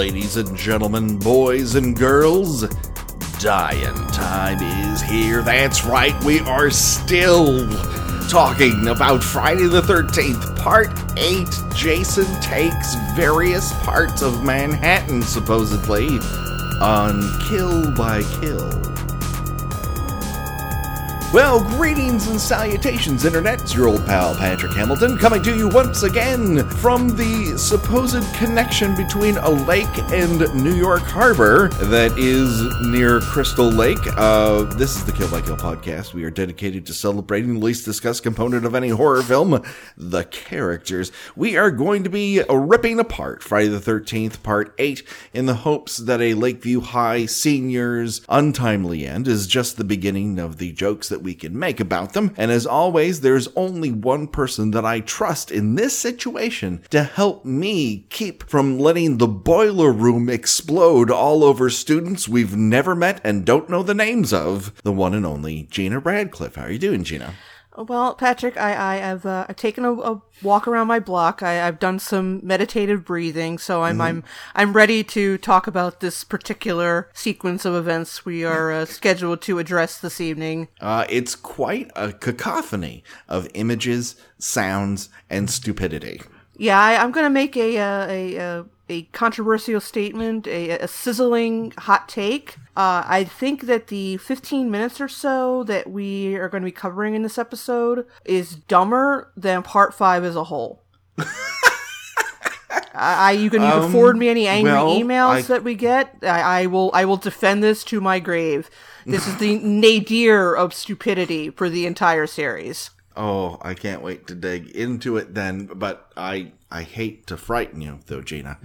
ladies and gentlemen, boys and girls. Dying time is here. That's right, we are still talking about Friday the 13th, Part 8. Jason takes various parts of Manhattan, supposedly, on Kill by Kill. Well, greetings and salutations, Internet. It's your old pal Patrick Hamilton coming to you once again from the supposed connection between a lake and New York Harbor that is near Crystal Lake. Uh, this is the Kill by Kill podcast. We are dedicated to celebrating the least discussed component of any horror film the characters. We are going to be ripping apart Friday the 13th, Part 8, in the hopes that a Lakeview High senior's untimely end is just the beginning of the jokes that we can make about them. And as always, there's only one person that I trust in this situation to help me keep from letting the boiler room explode all over students we've never met and don't know the names of. The one and only Gena Radcliffe. How are you doing, Gena? Well, Patrick, I, I have uh, I've taken a, a walk around my block. I, I've done some meditative breathing, so I'm I'm I'm ready to talk about this particular sequence of events we are uh, scheduled to address this evening. Uh, it's quite a cacophony of images, sounds, and stupidity. Yeah, I, I'm going to make a, uh, a a a controversial statement, a, a sizzling hot take. Uh, I think that the 15 minutes or so that we are going to be covering in this episode is dumber than part five as a whole. I, I- you can you can Um, forward me any angry well, emails I- that we get. I, I will I will defend this to my grave. This is the nadir of stupidity for the entire series. Oh, I can't wait to dig into it then, but I I hate to frighten you though, Gena.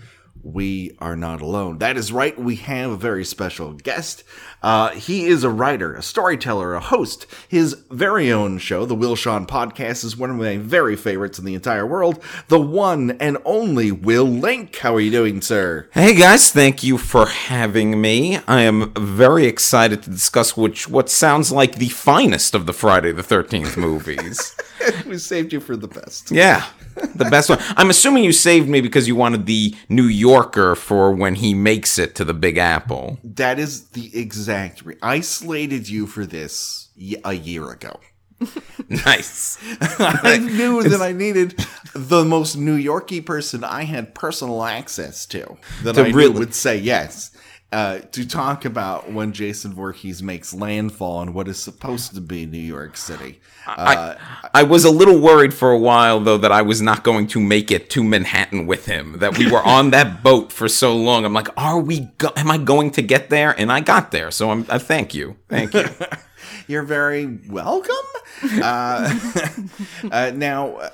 We are not alone. That is right. We have a very special guest. Uh, he is a writer, a storyteller, a host. His very own show, the Will Sean Podcast, is one of my very favorites in the entire world. The one and only Will Link. How are you doing, sir? Hey guys, thank you for having me. I am very excited to discuss which what sounds like the finest of the Friday the 13th movies. we saved you for the best. yeah, the best one. I'm assuming you saved me because you wanted the New Yorker for when he makes it to the Big Apple. That is the exact. Re- I slated you for this y- a year ago. Nice. I knew that I needed the most New Yorky person I had personal access to that To I really- would say yes. Uh, to talk about when Jason Voorhees makes landfall in what is supposed to be New York City. Uh, I was a little worried for a while though that I was not going to make it to Manhattan with him. That we were on that boat for so long. I'm like, are we? Go- am I going to get there? And I got there. So I'm. I thank you. Thank you. You're very welcome. Uh, uh, now, uh,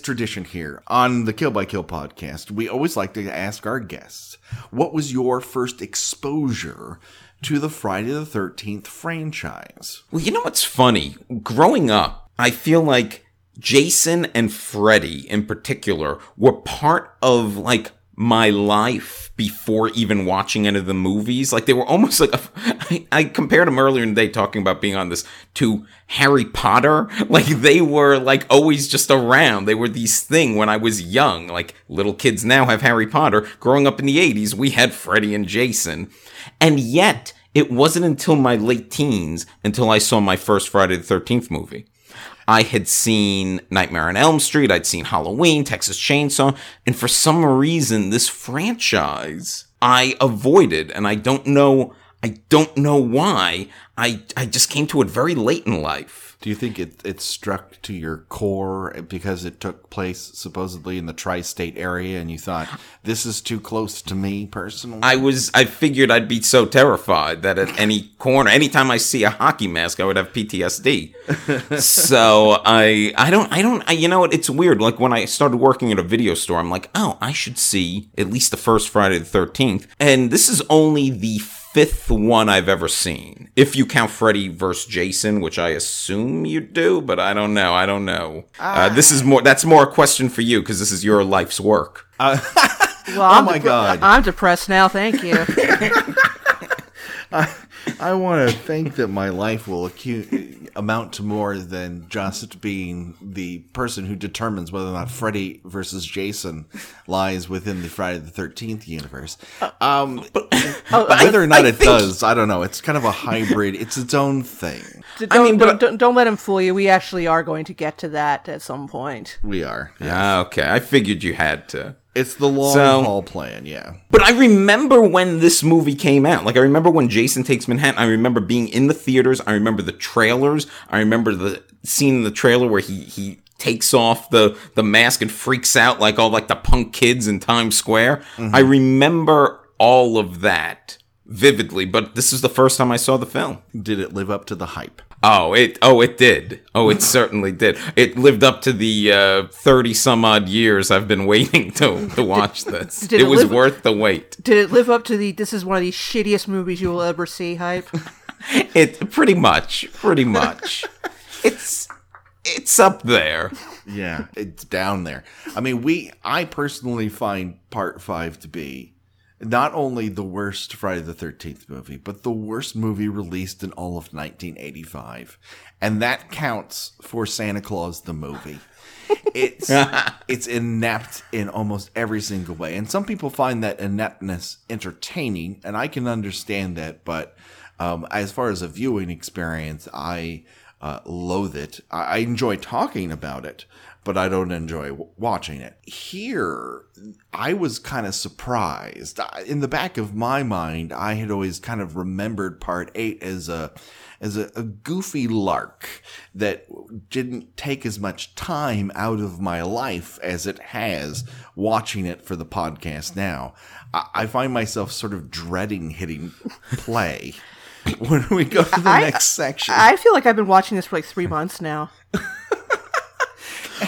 tradition here on the Kill by Kill podcast, we always like to ask our guests, what was your first exposure to the Friday the 13th franchise? Well, you know what's funny? Growing up, I feel like Jason and Freddy in particular were part of like my life before even watching any of the movies. Like they were almost like a, I, I compared them earlier in the day talking about being on this to Harry Potter. Like they were like always just around. They were these thing when I was young. Like little kids now have Harry Potter. Growing up in the 80s, we had Freddy and Jason. And yet, it wasn't until my late teens until I saw my first Friday the 13th movie. I had seen Nightmare on Elm Street, I'd seen Halloween, Texas Chainsaw, and for some reason, this franchise I avoided, and I don't know, I don't know why. I, I just came to it very late in life. Do you think it, it struck to your core because it took place supposedly in the tri state area and you thought, this is too close to me personally? I was, I figured I'd be so terrified that at any corner, anytime I see a hockey mask, I would have PTSD. so I, I don't, I don't, I, you know what? It's weird. Like when I started working at a video store, I'm like, oh, I should see at least the first Friday the 13th. And this is only the fifth one I've ever seen. If you count Freddy versus Jason, which I assume you do, but I don't know. I don't know. Uh, this is more, that's more a question for you because this is your life's work. Well, Oh I'm my depre- God. I'm depressed now. Thank you. I want to think that my life will acu- amount to more than just being the person who determines whether or not Freddy versus Jason lies within the Friday the Thirteenth universe. Um, but, whether or not I it think- does, I don't know. It's kind of a hybrid. It's its own thing. D- Don't, mean, but- don't, don't, don't let him fool you. We actually are going to get to that at some point. We are. Ah, okay, I figured you had to. It's the long So- haul plan. Yeah. But I remember when this movie came out. Like I remember when Jason Takes Manhattan. I remember being in the theaters. I remember the trailers. I remember the scene in the trailer where he he takes off the the mask and freaks out like all like the punk kids in Times Square. Mm-hmm. I remember all of that vividly. But this is the first time I saw the film. Did it live up to the hype? Oh, it oh it did. Oh, it certainly did. It lived up to the uh, thirty some odd years I've been waiting to to watch this. Did it it was live- worth the wait. Did it live up to the this is one of the shittiest movies you will ever see hype? It pretty much, pretty much. it's it's up there. Yeah, it's down there. I mean, we I personally find part 5 to be not only the worst Friday the 13th movie, but the worst movie released in all of 1985. And that counts for Santa Claus the movie. It's it's inept in almost every single way. And some people find that ineptness entertaining, and I can understand that, but um, as far as a viewing experience, I uh, loathe it. I, I enjoy talking about it, but I don't enjoy w- watching it. Here, I was kind of surprised. In the back of my mind, I had always kind of remembered part eight as a as a, a goofy lark that didn't take as much time out of my life as it has watching it for the podcast now. I, I find myself sort of dreading hitting play when we go to the I- next section. I feel like I've been watching this for like three months now.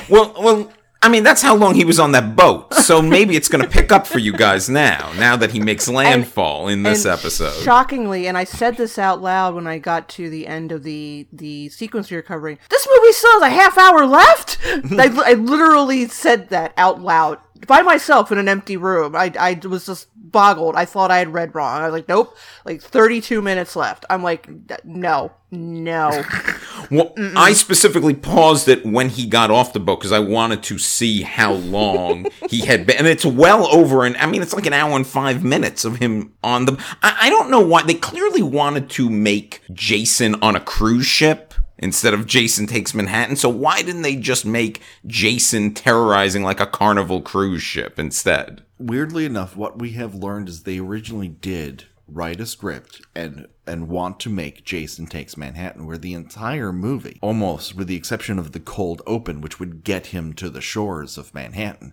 Well, well, I mean that's how long he was on that boat. So maybe it's going to pick up for you guys now. Now that he makes landfall in this And episode. Shockingly, and I said this out loud when I got to the end of the the sequence we were covering. This movie still has a half hour left. I, I literally said that out loud by myself in an empty room. I I was just boggled. I thought I had read wrong. I was like, nope, like thirty two minutes left. I'm like, no, no. Well, I specifically paused it when he got off the boat because I wanted to see how long he had been. And it's well over and I mean, it's like an hour and five minutes of him on the. I, I don't know why. They clearly wanted to make Jason on a cruise ship instead of Jason Takes Manhattan. So why didn't they just make Jason terrorizing like a carnival cruise ship instead? weirdly enough, what we have learned is they originally did write a script and and want to make Jason Takes Manhattan, where the entire movie, almost with the exception of the cold open, which would get him to the shores of Manhattan,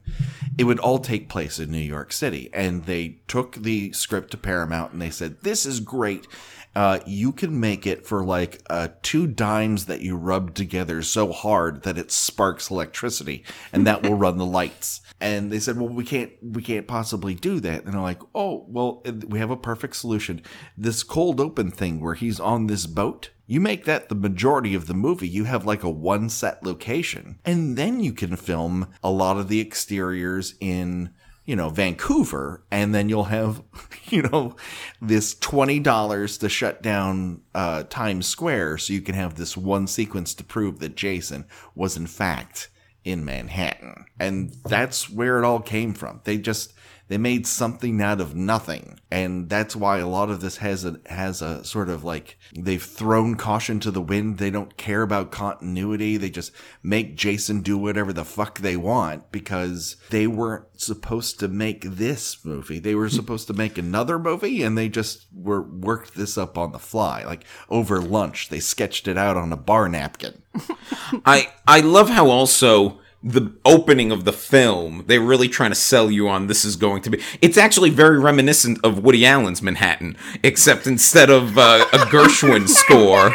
it would all take place in New York City. And they took the script to Paramount and they said, "This is great." Uh, you can make it for like uh, two dimes that you rub together so hard that it sparks electricity, and that will run the lights. And they said, "Well, we can't, we can't possibly do that." And they're like, "Oh, well, we have a perfect solution. This cold open thing where he's on this boat." You make that the majority of the movie. You have like a one set location. And then you can film a lot of the exteriors in you know, Vancouver, and then you'll have, you know, this $20 to shut down uh, Times Square so you can have this one sequence to prove that Jason was, in fact, in Manhattan. And that's where it all came from. They just. They made something out of nothing, and that's why a lot of this has a has a sort of like they've thrown caution to the wind. They don't care about continuity. They just make Jason do whatever the fuck they want because they weren't supposed to make this movie. They were supposed to make another movie, and they just were worked this up on the fly, like over lunch. They sketched it out on a bar napkin. I I love how also the opening of the film they're really trying to sell you on this is going to be it's actually very reminiscent of woody allen's manhattan except instead of uh, a gershwin score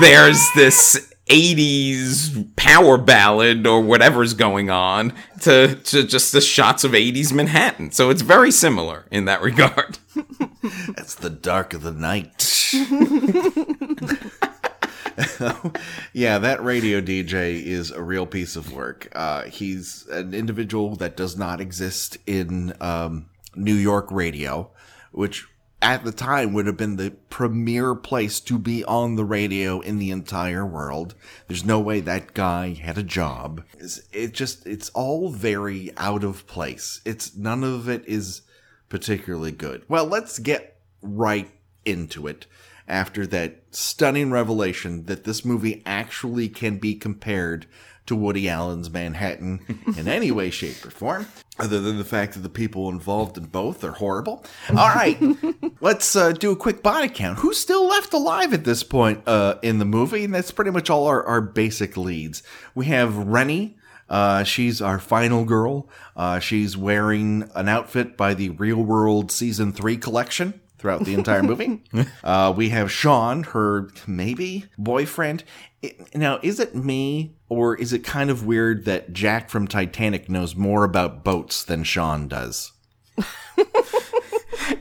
there's this 80s power ballad or whatever's going on to, to just the shots of 80s manhattan so it's very similar in that regard That's the dark of the night. yeah, that radio DJ is a real piece of work. Uh, he's an individual that does not exist in um, New York radio, which at the time would have been the premier place to be on the radio in the entire world. There's no way that guy had a job. It's- It just, it's all very out of place. It's none of it is particularly good. Well, let's get right into it after that stunning revelation that this movie actually can be compared to Woody Allen's Manhattan in any way, shape, or form, other than the fact that the people involved in both are horrible. All right, let's uh, do a quick body count. Who's still left alive at this point uh, in the movie? And that's pretty much all our, our basic leads. We have Rennie. Uh, she's our final girl. Uh, she's wearing an outfit by the Real World Season 3 collection throughout the entire movie. uh, we have Sean, her maybe boyfriend. I- now, is it me, or is it kind of weird that Jack from Titanic knows more about boats than Sean does?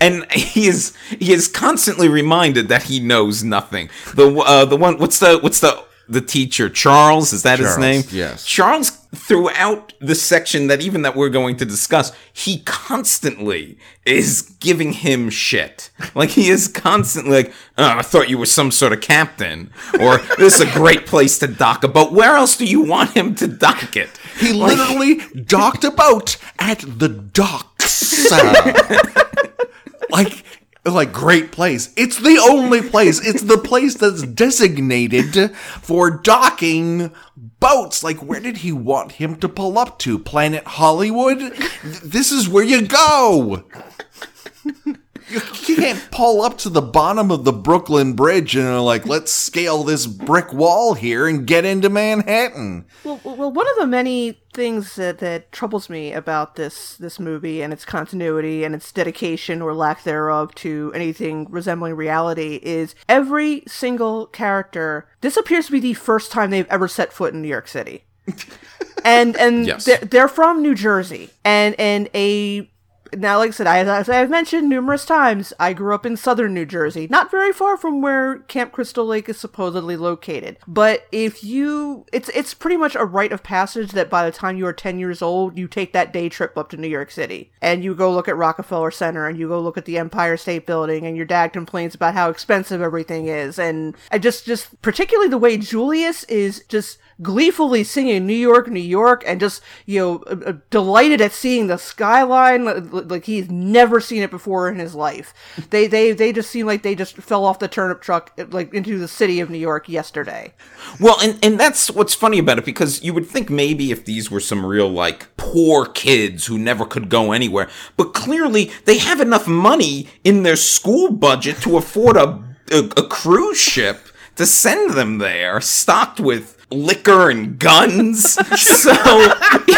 and he is he is constantly reminded that he knows nothing. The uh, the one what's the what's the the teacher Charles is that his name? yes. Charles throughout the section that even that we're going to discuss, he constantly is giving him shit. Like he is constantly like, oh, I thought you were some sort of captain, or this is a great place to dock a boat. Where else do you want him to dock it? He literally docked a boat at the docks. like, like great place. It's the only place. It's the place that's designated for docking boats. Like, where did he want him to pull up to? Planet Hollywood? Th- This is where you go. You you can't pull up to the bottom of the Brooklyn Bridge and are like, let's scale this brick wall here and get into Manhattan. Well, well, one of the many things that, that troubles me about this this movie and its continuity and its dedication or lack thereof to anything resembling reality is every single character. This appears to be the first time they've ever set foot in New York City, and and Yes. they're, they're from New Jersey, and and a now, like I said, I, as I've mentioned numerous times, I grew up in southern New Jersey, not very far from where Camp Crystal Lake is supposedly located. But if you, it's it's pretty much a rite of passage that by the time you are ten years old, you take that day trip up to New York City and you go look at Rockefeller Center and you go look at the Empire State Building, and your dad complains about how expensive everything is, and I just just particularly the way Julius is just gleefully singing New York, New York, and just, you know, uh, uh, delighted at seeing the skyline li- li- like he's never seen it before in his life. They, they, they just seem like they just fell off the turnip truck, like into the city of New York yesterday. Well, and, and that's what's funny about it because you would think maybe if these were some real, like, poor kids who never could go anywhere, but clearly they have enough money in their school budget to afford a, a, a cruise ship to send them there, stocked with liquor and guns. so,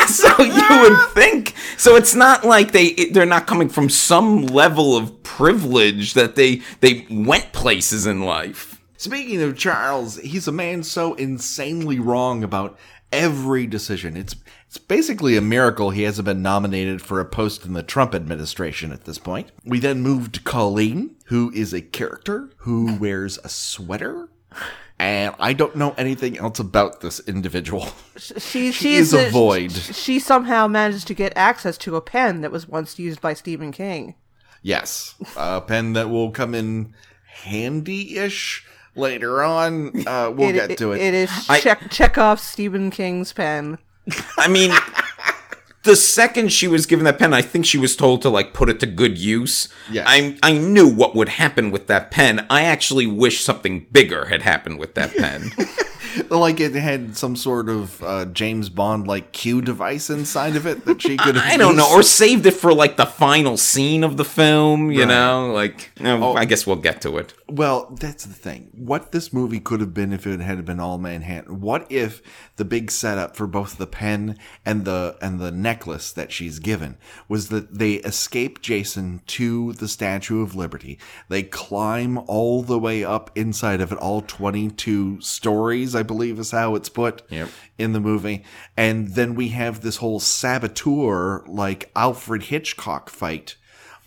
so you would think. So it's not like they they're not coming from some level of privilege that they they went places in life. Speaking of Charles, he's a man so insanely wrong about every decision. It's it's basically a miracle he hasn't been nominated for a post in the Trump administration at this point. We then move to Colleen, who is a character who wears a sweater. And I don't know anything else about this individual. She, She is a void. She, somehow managed to get access to a pen that was once used by Stephen King. Yes, a pen that will come in handy-ish later on. Uh, we'll get to it. It is I- check Chekhov's Stephen King's pen. I mean, the second she was given that pen, I think she was told to like put it to good use. Yes. I I knew what would happen with that pen. I actually wish something bigger had happened with that pen. like it had some sort of uh, James Bond like Q device inside of it that she could. have I don't know, or saved it for like the final scene of the film. You Right. know, like oh, I guess we'll get to it. Well, that's the thing. What this movie could have been if it had been all Manhattan. What if the big setup for both the pen and the and the necklace that she's given was that they escape Jason to the Statue of Liberty. They climb all the way up inside of it, all twenty two stories, I believe is how it's put Yep. in the movie. And then we have this whole saboteur like Alfred Hitchcock fight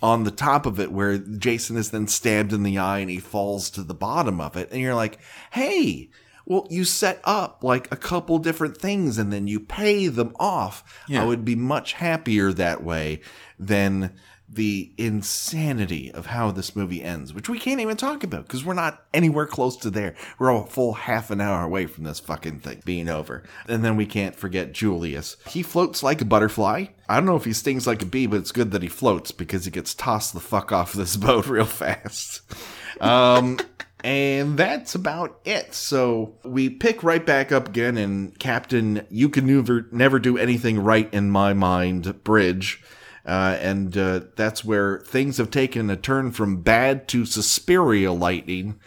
on the top of it where Jason is then stabbed in the eye and he falls to the bottom of it. And you're like, hey, well, you set up like a couple different things and then you pay them off. I would be much happier that way than the insanity of how this movie ends, which we can't even talk about because we're not anywhere close to there. We're a full half an hour away from this fucking thing being over. And then we can't forget Julius. He floats like a butterfly. I don't know if he stings like a bee, but it's good that he floats because he gets tossed the fuck off this boat real fast. Um, and that's about it. So we pick right back up again, and Captain, you can never never do anything right in my mind. Bridge. Uh, and uh, that's where things have taken a turn from bad to Suspiria lightning,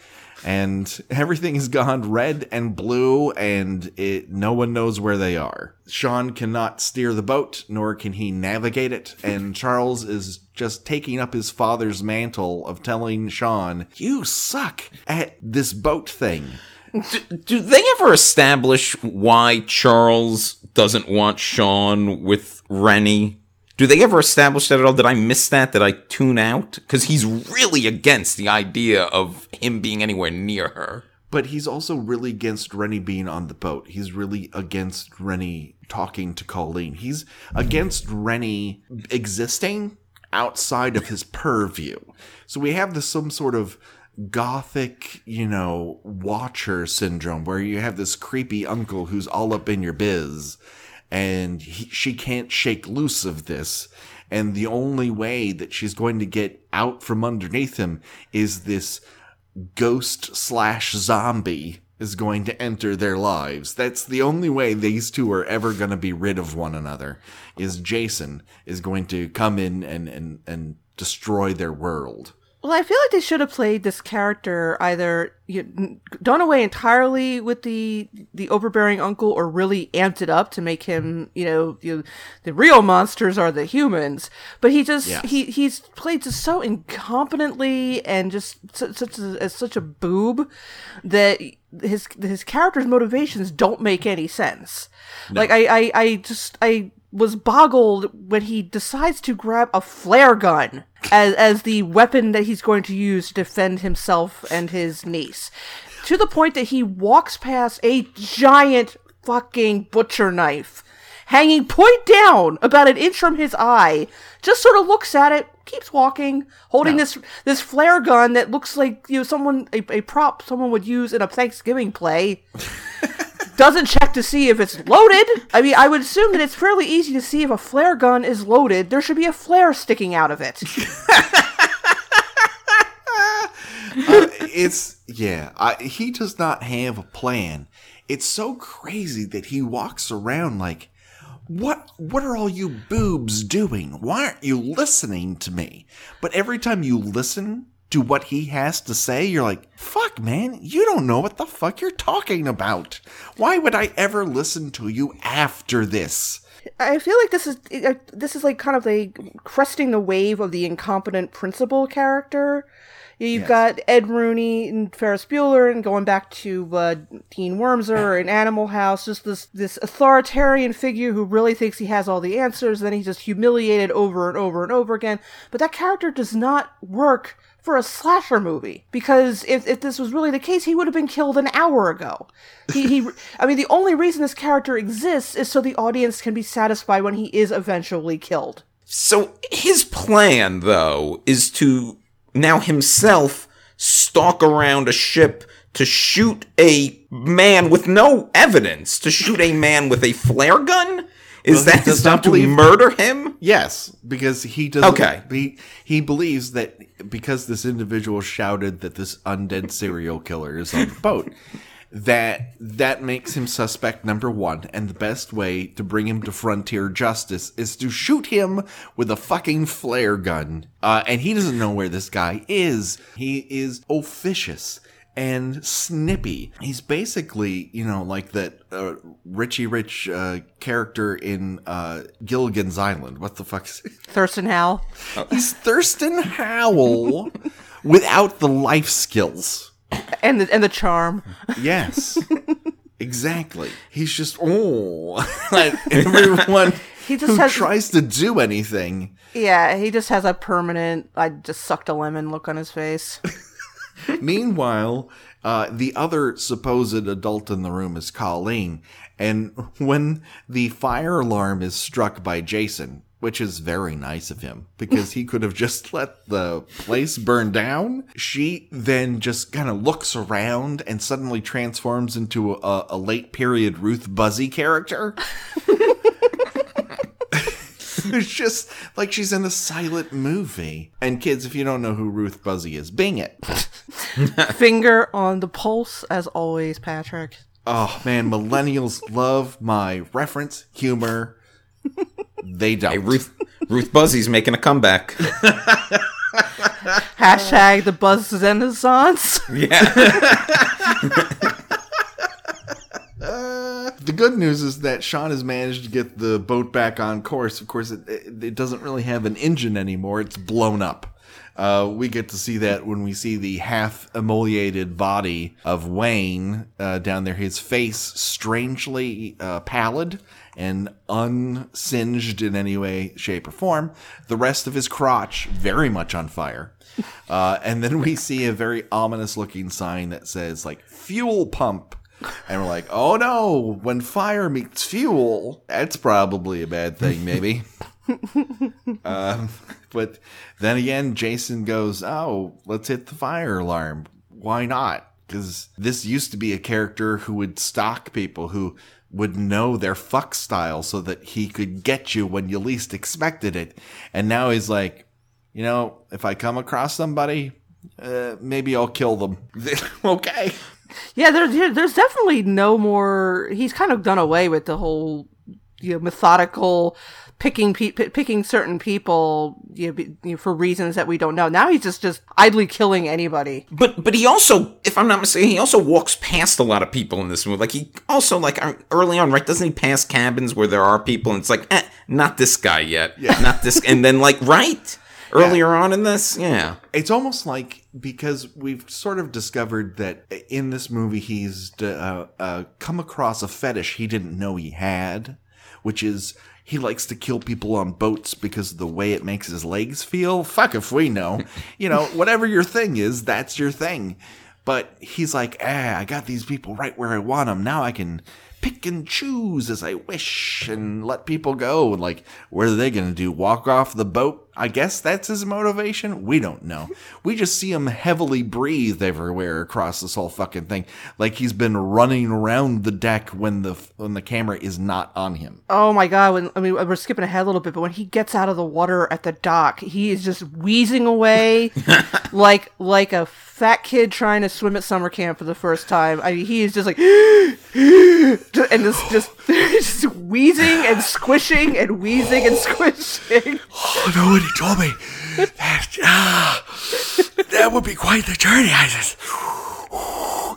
and everything has gone red and blue, and it no one knows where they are. Sean cannot steer the boat, nor can he navigate it, and Charles is just taking up his father's mantle of telling Sean, "You suck at this boat thing." Do, do they ever establish why Charles doesn't want Sean with Rennie? Do they ever establish that at all? Did I miss that? Did I tune out? Because he's really against the idea of him being anywhere near her. But he's also really against Rennie being on the boat. He's really against Rennie talking to Colleen. He's against Rennie existing outside of his purview. So we have this some sort of gothic, you know, watcher syndrome where you have this creepy uncle who's all up in your biz and he, she can't shake loose of this. And the only way that she's going to get out from underneath him is this ghost slash zombie is going to enter their lives. That's the only way these two are ever going to be rid of one another. Is Jason is going to come in and and and destroy their world. Well, I feel like they should have played this character either you done away entirely with the the overbearing uncle, or really amped it up to make him, you know, you the real monsters are the humans. But he just he he's played just so incompetently and just su- such a, as such a boob that his his character's motivations don't make any sense. Like I, I I just I was boggled when he decides to grab a flare gun as as the weapon that he's going to use to defend himself and his niece. To the point that he walks past a giant fucking butcher knife hanging point down about an inch from his eye, just sort of looks at it, keeps walking, holding this this flare gun that looks like you know someone a, a prop someone would use in a Thanksgiving play. Doesn't check to see if it's loaded. I mean, I would assume that it's fairly easy to see if a flare gun is loaded. There should be a flare sticking out of it. Uh, it's yeah. I, he does not have a plan. It's so crazy that he walks around like, what? What are all you boobs doing? Why aren't you listening to me? But every time you listen to what he has to say, you're like, fuck, man, you don't know what the fuck you're talking about. Why would I ever listen to you after this? I feel like this is uh, this is like kind of like cresting the wave of the incompetent principal character. You've Yes. got Ed Rooney and Ferris Bueller, and going back to uh, Dean Wormer and Animal House, just this this authoritarian figure who really thinks he has all the answers. Then he's just humiliated over and over and over again. But that character does not work for a slasher movie because if, if this was really the case, he would have been killed an hour ago. He, he, I mean, the only reason this character exists is so the audience can be satisfied when he is eventually killed. So his plan, though, is to now himself stalk around a ship to shoot a man with no evidence, to shoot a man with a flare gun? Is Well, that does not to murder him? Yes, because he does. Okay. He he believes that because this individual shouted that this undead serial killer is on the boat, that that makes him suspect number one, and the best way to bring him to frontier justice is to shoot him with a fucking flare gun. Uh, and he doesn't know where this guy is. He is officious and snippy. He's basically, you know, like that uh, Richie Rich uh, character in uh, Gilligan's Island. What the fuck is it? Thurston Howell. He's Thurston Howell without the life skills. And the, and the charm. Yes. Exactly. He's just oh, like everyone He just who has- tries to do anything. Yeah, he just has a permanent, I just sucked a lemon look on his face. Meanwhile, Uh, the other supposed adult in the room is Colleen. And when the fire alarm is struck by Jason, which is very nice of him because he could have just let the place burn down. She then just kind of looks around and suddenly transforms into a, a late period Ruth Buzzi character. it's just like she's in a silent movie. And kids, if you don't know who Ruth Buzzi is, bing it. Finger on the pulse, as always, Patrick. Oh man, millennials love my reference humor. They don't. Hey, Ruth Ruth Buzzi's making a comeback. Hashtag the buzz renaissance. Yeah. The good news is that Sean has managed to get the boat back on course. Of course, it, it, it doesn't really have an engine anymore. It's blown up. Uh, we get to see that when we see the half emoliated body of Wayne uh, down there. His face strangely uh, pallid and unsinged in any way, shape, or form. The rest of his crotch very much on fire. Uh, and then we see a very ominous looking sign that says like fuel pump. And we're like, oh no, when fire meets fuel, that's probably a bad thing, maybe. um, but then again, Jason goes, oh, let's hit the fire alarm. Why not? Because this used to be a character who would stalk people who would know their fuck style so that he could get you when you least expected it. And now he's like, you know, if I come across somebody, uh, maybe I'll kill them. okay. Yeah, there, there- there's definitely no more. He's kind of done away with the whole, you know, methodical picking pe- picking certain people you know, be, you know, for reasons that we don't know. Now he's just just idly killing anybody. But but he also, if I'm not mistaken, he also walks past a lot of people in this movie. Like he also like uh, early on, right? Doesn't he pass cabins where there are people, and it's like, eh, not this guy yet, yeah. not this, and then like right earlier on in this, yeah, It's almost like because we've sort of discovered that in this movie he's uh, uh, come across a fetish he didn't know he had, which is he likes to kill people on boats because of the way it makes his legs feel. Fuck if we know. you know, whatever your thing is, that's your thing. But he's like, ah, I got these people right where I want them. Now I can pick and choose as I wish and let people go. And like, what are they going to do? Walk off the boat? I guess that's his motivation. We don't know. We just see him heavily breathe everywhere across this whole fucking thing, like he's been running around the deck when the when the camera is not on him. Oh my god! When I mean, we're skipping ahead a little bit, but when he gets out of the water at the dock, he is just wheezing away like like a fat kid trying to swim at summer camp for the first time. I mean, he is just like and just just, just wheezing and squishing and wheezing and squishing. Oh no! When told me that ah, that would be quite the journey, I just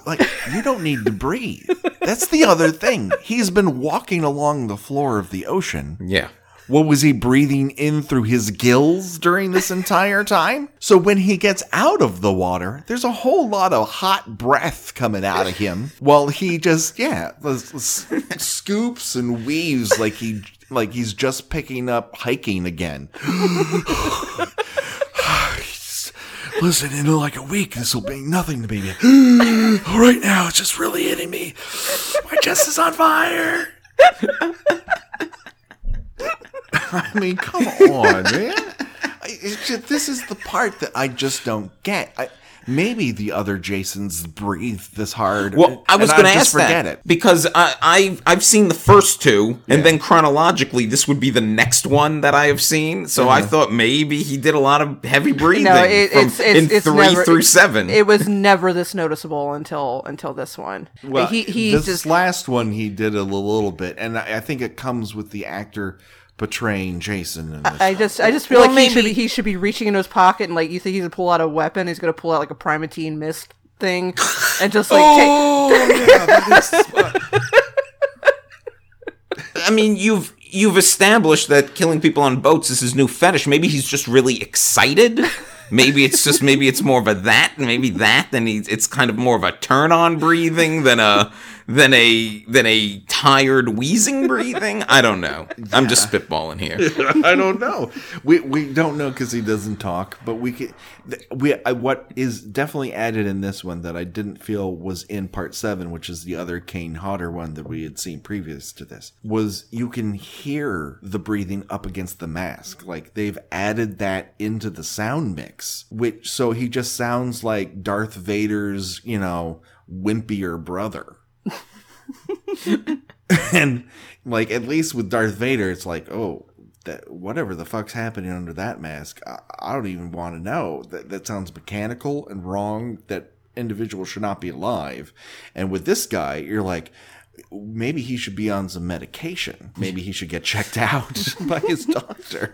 like you don't need to breathe. That's the other thing. He's been walking along the floor of the ocean. yeah. What was he breathing in through his gills during this entire time? So when he gets out of the water, there's a whole lot of hot breath coming out of him while he just yeah, scoops and weaves like he like he's just picking up hiking again. Listen, in like a week, this will be nothing to me. right now, it's just really hitting me. My chest is on fire. I mean, come on, man. I, just, this is the part that I just don't get. I, maybe the other Jasons breathe this hard. Well, I was going to ask forget that it. because I, I've I've seen the first two, and Yeah. then chronologically, this would be the next one that I have seen. So I thought maybe he did a lot of heavy breathing No, it, from, it's it's in it's three never, through seven. It was never this noticeable until until this one. Well, he he's this just last one he did a little bit, and I I think it comes with the actor portraying Jason. In this. I just I just feel Well, like he should maybe- be, he should be reaching into his pocket and like you think he's gonna pull out a weapon, he's gonna pull out like a Primatene Mist thing and just like take, oh yeah, that is, I mean, you've you've established that killing people on boats is his new fetish. Maybe he's just really excited. Maybe it's just maybe it's more of a that, maybe that, and he's it's kind of more of a turn on breathing than a than a than a tired wheezing breathing. I don't know. I'm just spitballing here. I don't know. We we don't know because he doesn't talk. But we can. We I, what is definitely added in this one that I didn't feel was in part seven, which is the other Kane Hodder one that we had seen previous to this, was you can hear the breathing up against the mask. Like they've added that into the sound mix, which so he just sounds like Darth Vader's, you know, wimpier brother. and like at least with Darth Vader, it's like, oh, that whatever the fuck's happening under that mask, I, I don't even want to know. That that sounds mechanical and wrong. That individual should not be alive. And with this guy, you're like. Maybe he should be on some medication. Maybe he should get checked out by his doctor.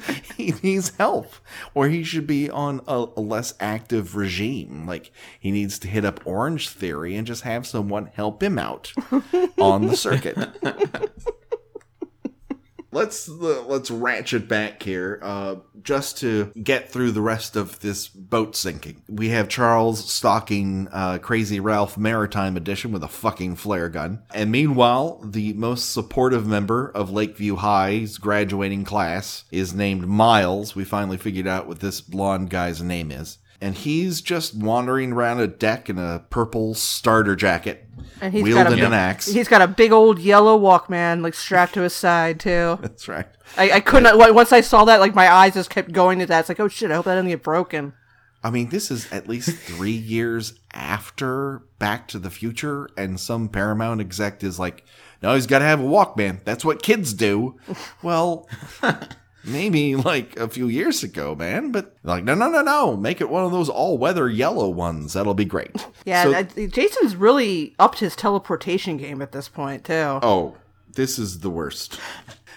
he needs help or he should be on a, a, less active regime. Like he needs to hit up orange theory and just have someone help him out on the circuit let's uh, let's ratchet back here uh, just to get through the rest of this boat sinking. We have Charles stalking uh, Crazy Ralph Maritime Edition with a fucking flare gun, and meanwhile, the most supportive member of Lakeview High's graduating class is named Miles. We finally figured out what this blonde guy's name is and he's just wandering around a deck in a purple starter jacket, and he's wielding got a, an axe. He's got a big old yellow Walkman like strapped to his side too. That's right. I, I couldn't once I saw that like my eyes just kept going to that. It's like oh shit, I hope that doesn't get broken. I mean, this is at least three years after Back to the Future, and some Paramount exec is like, "No, he's got to have a Walkman. That's what kids do." well. Maybe like a few years ago, man. But like, no, no, no, no. Make it one of those all weather yellow ones. That'll be great. Yeah, so, I, Jason's really upped his teleportation game at this point, too. Oh, this is the worst.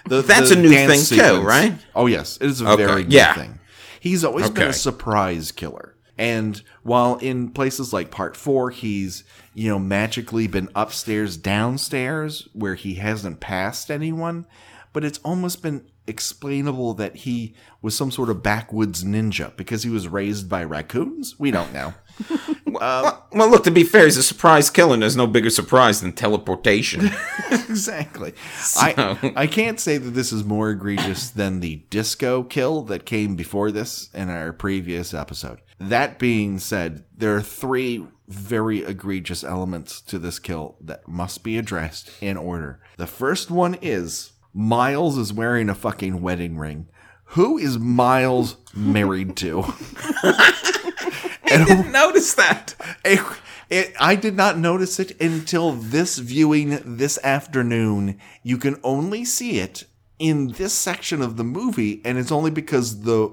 The, That's the a new thing, sequence. too, right? Oh, yes. It is a okay. very good yeah. thing. He's always okay. been a surprise killer. And while in places like part four, he's, you know, magically been upstairs, downstairs, where he hasn't passed anyone, but it's almost been explainable that he was some sort of backwoods ninja because he was raised by raccoons? We don't know. uh, well, look, to be fair, he's a surprise killer, and there's no bigger surprise than teleportation. exactly. So. I, I can't say that this is more egregious than the disco kill that came before this in our previous episode. That being said, there are three very egregious elements to this kill that must be addressed in order. The first one is Miles is wearing a fucking wedding ring. Who is Miles married to? I didn't notice that. It, it, I did not notice it until this viewing this afternoon. You can only see it in this section of the movie, and it's only because the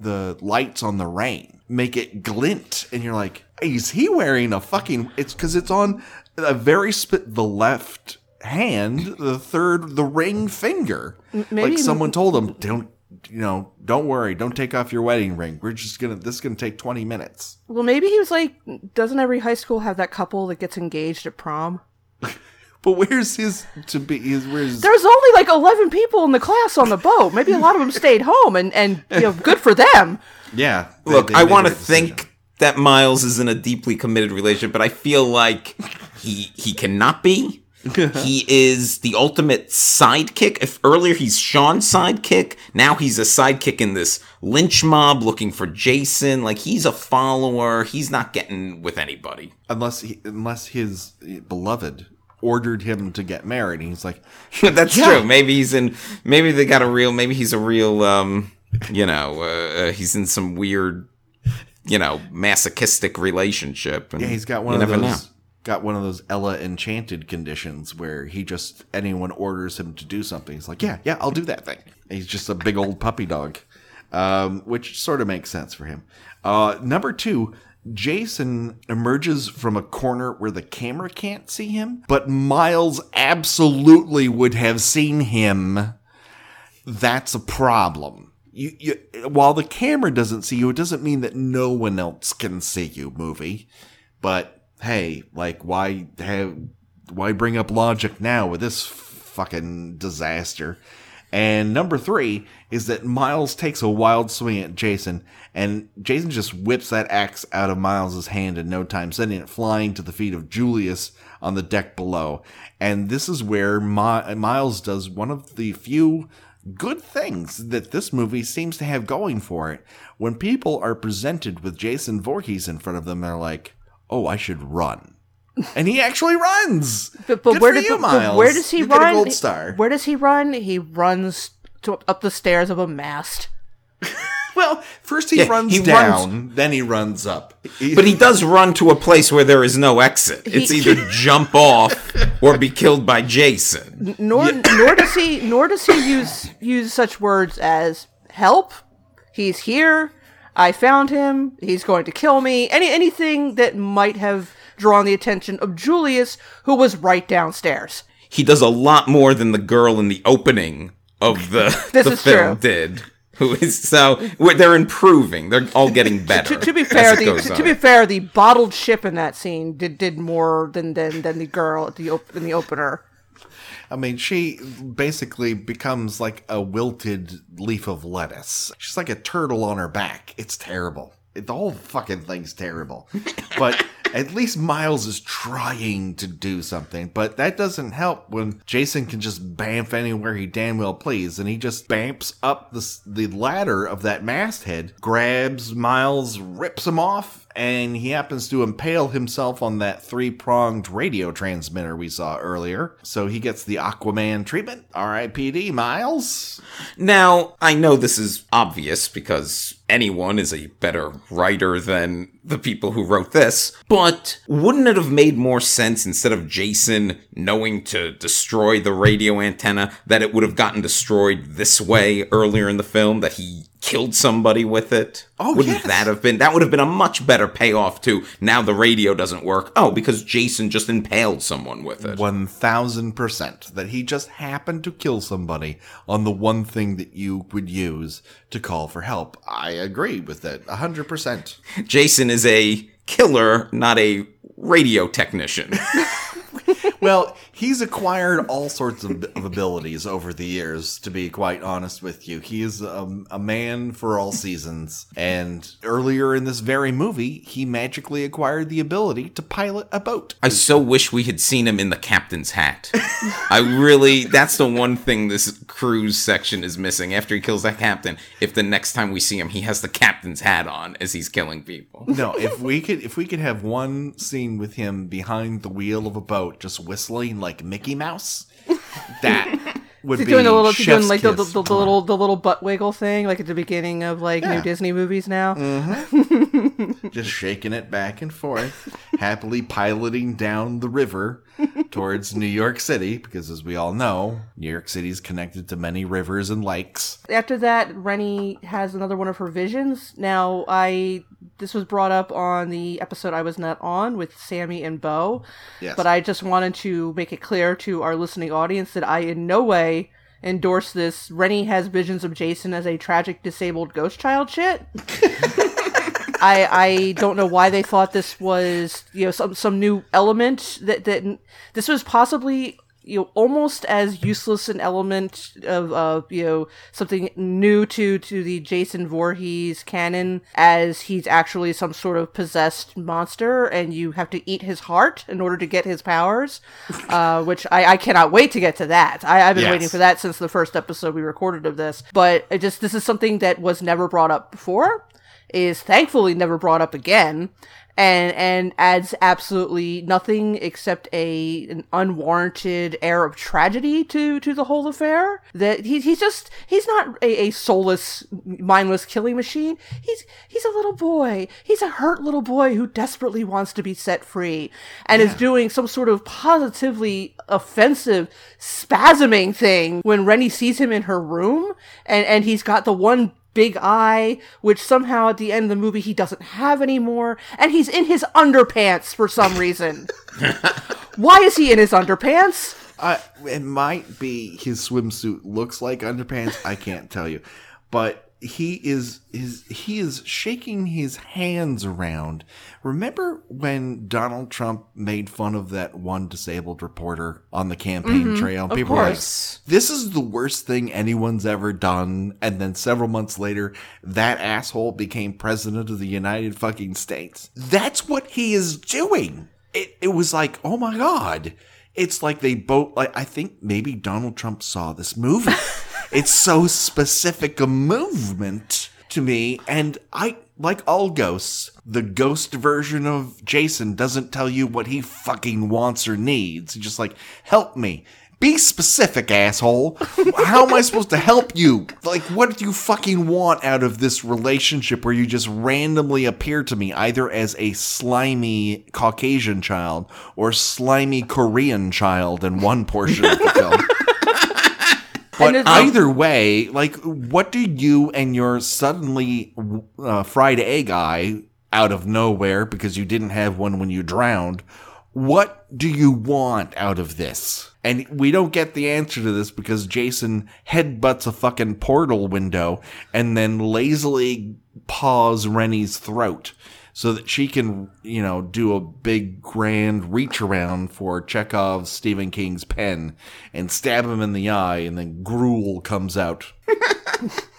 the lights on the rain make it glint, and you're like, "Is he wearing a fucking?" It's because it's on a very sp- the left hand, the third, the ring finger. Maybe like someone told him, don't, you know, don't worry, don't take off your wedding ring. We're just gonna, this is gonna take 20 minutes. Well, maybe he was like, doesn't every high school have that couple that gets engaged at prom? but where's his to be? His, where's There's only like 11 people in the class on the boat. Maybe a lot of them stayed home and, and, you know, good for them. Yeah. They, Look, they I want to think that Miles is in a deeply committed relationship, but I feel like he he cannot be he is the ultimate sidekick. If earlier he's Sean's sidekick, now he's a sidekick in this lynch mob looking for Jason. Like he's a follower. He's not getting with anybody unless he, unless his beloved ordered him to get married. And he's like, "That's yeah. true. Maybe he's in. Maybe they got a real. Maybe he's a real. Um, you know, uh, uh, he's in some weird." You know, masochistic relationship. yeah, he's got one of those. Know got one of those Ella Enchanted conditions where he just anyone orders him to do something, he's like, yeah, yeah, I'll do that thing. And he's just a big old puppy dog, um, which sort of makes sense for him. Uh, number two, Jason emerges from a corner where the camera can't see him, but Miles absolutely would have seen him. That's a problem. You, you, while the camera doesn't see you, it doesn't mean that no one else can see you, movie. But hey, like why have why bring up logic now with this fucking disaster? And number three is that Miles takes a wild swing at Jason, and Jason just whips that axe out of Miles's hand in no time, sending it flying to the feet of Julius on the deck below. And this is where Mi- Miles does one of the few good things that this movie seems to have going for it. When people are presented with Jason Voorhees in front of them, they're like, "Oh, I should run," and he actually runs. But, but Good where for did you, but- but Miles. where does he You run? Get a gold star. Where does he run? He runs to, up the stairs of a mast. Well, first he Yeah, runs he down, then he runs up. But he does run to a place where there is no exit. It's He- either jump off or be killed by Jason. Nor nor does he nor does he use use such words as help. He's here. I found him. He's going to kill me. Any anything that might have drawn the attention of Julius, who was right downstairs. He does a lot more than the girl in the opening of the, This the is film true. did. Who is so they're improving. They're all getting better. To, to be fair, the, to, to be fair, the bottled ship in that scene did did more than than, than the girl at the op- in the opener. I mean, she basically becomes like a wilted leaf of lettuce. She's like a turtle on her back. It's terrible. It, the whole fucking thing's terrible. But at least Miles is trying to do something. But that doesn't help when Jason can just bamf anywhere he damn well please. And he just bamps up the, the ladder of that masthead, grabs Miles, rips him off, and he happens to impale himself on that three pronged radio transmitter we saw earlier. So he gets the Aquaman treatment. R.I.P.D. Miles. Now, I know this is obvious because anyone is a better writer than the people who wrote this, but wouldn't it have made more sense instead of Jason knowing to destroy the radio antenna that it would have gotten destroyed this way earlier in the film that he killed somebody with it? Oh, wouldn't yes. that have been that would have been a much better payoff too. now the radio doesn't work. Oh, because Jason just impaled someone with it. 1000% that he just happened to kill somebody on the one thing that you would use to call for help. I agree with that 100%. Jason is a killer, not a radio technician. Well, he's acquired all sorts of, of abilities over the years, to be quite honest with you. He is a, a man for all seasons. And earlier in this very movie, he magically acquired the ability to pilot a boat. I so wish we had seen him in the captain's hat. I really, that's the one thing this cruise section is missing. After he kills that captain, if the next time we see him, he has the captain's hat on as he's killing people. No, if we could if we could have one scene with him behind the wheel of a boat just whistling like Mickey Mouse, that would be doing the little, doing like the, the, the, the little the little butt wiggle thing, like at the beginning of like Yeah. new Disney movies now. Mm-hmm. just shaking it back and forth, happily piloting down the river towards New York City, because as we all know, New York City is connected to many rivers and lakes. After that, Rennie has another one of her visions. Now, I this was brought up on the episode I was not on with Sammy and Bo, Yes. but I just wanted to make it clear to our listening audience that I in no way endorse this. Rennie has visions of Jason as a tragic disabled ghost child shit. I I don't know why they thought this was you know some some new element that that this was possibly you know almost as useless an element of uh you know something new to to the Jason Voorhees canon as he's actually some sort of possessed monster and you have to eat his heart in order to get his powers uh which I I cannot wait to get to that I I've been Yes. waiting for that since the first episode we recorded of this but it just this is something that was never brought up before is thankfully never brought up again. And and adds absolutely nothing except a an unwarranted air of tragedy to to the whole affair. That he, he's just he's not a, a soulless mindless killing machine. He's he's a little boy. He's a hurt little boy who desperately wants to be set free and is doing some sort of positively offensive spasming thing when Rennie sees him in her room and and he's got the one big eye, which somehow at the end of the movie he doesn't have anymore, and he's in his underpants for some reason. Why is he in his underpants? Uh, it might be his swimsuit looks like underpants. I can't tell you, but he is is he is shaking his hands around. Remember when Donald Trump made fun of that one disabled reporter on the campaign mm-hmm. trail? of People were like, this is the worst thing anyone's ever done. And then several months later, that asshole became president of the United fucking States. That's what he is doing. It, it was like, oh my God. It's like they both, like, I think maybe Donald Trump saw this movie. it's so specific a movement to me. And I, like all ghosts, the ghost version of Jason doesn't tell you what he fucking wants or needs. He's just like, help me. Be specific, asshole. How am I supposed to help you? Like, what do you fucking want out of this relationship where you just randomly appear to me either as a slimy Caucasian child or slimy Korean child in one portion of the film? But either way, like, what do you and your suddenly uh, fried egg eye out of nowhere because you didn't have one when you drowned? What do you want out of this? And we don't get the answer to this because Jason headbutts a fucking portal window and then lazily paws Rennie's throat so that she can, you know, do a big grand reach around for Chekhov's Stephen King's pen and stab him in the eye, and then gruel comes out.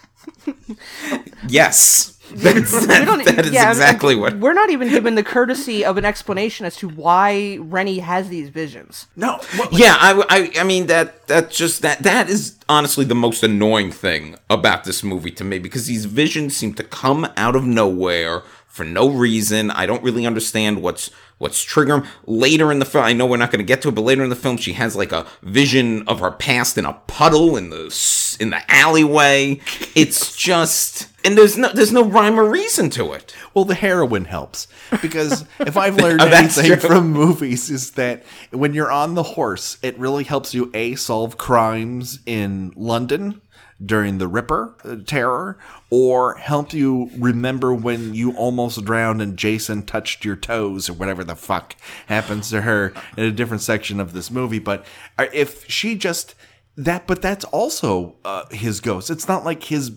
Yes. That's, We that, don't- that is yeah, exactly and what. We're not even given the courtesy of an explanation as to why Rennie has these visions. No, what, Yeah, I, I, I mean that that just that that is honestly the most annoying thing about this movie to me because these visions seem to come out of nowhere for no reason. I don't really understand what's what's triggering. Later in the film, I know we're not going to get to it, but later in the film, she has like a vision of her past in a puddle in the in the alleyway. It's just and there's no there's no rhyme or reason to it. Well, the heroin helps because if I've learned anything true. from movies is that when you're on the horse, it really helps you a solve crimes in London during the Ripper uh, terror, or help you remember when you almost drowned and Jason touched your toes or whatever the fuck happens to her in a different section of this movie. But uh, if she just that, but that's also uh, his ghost. It's not like his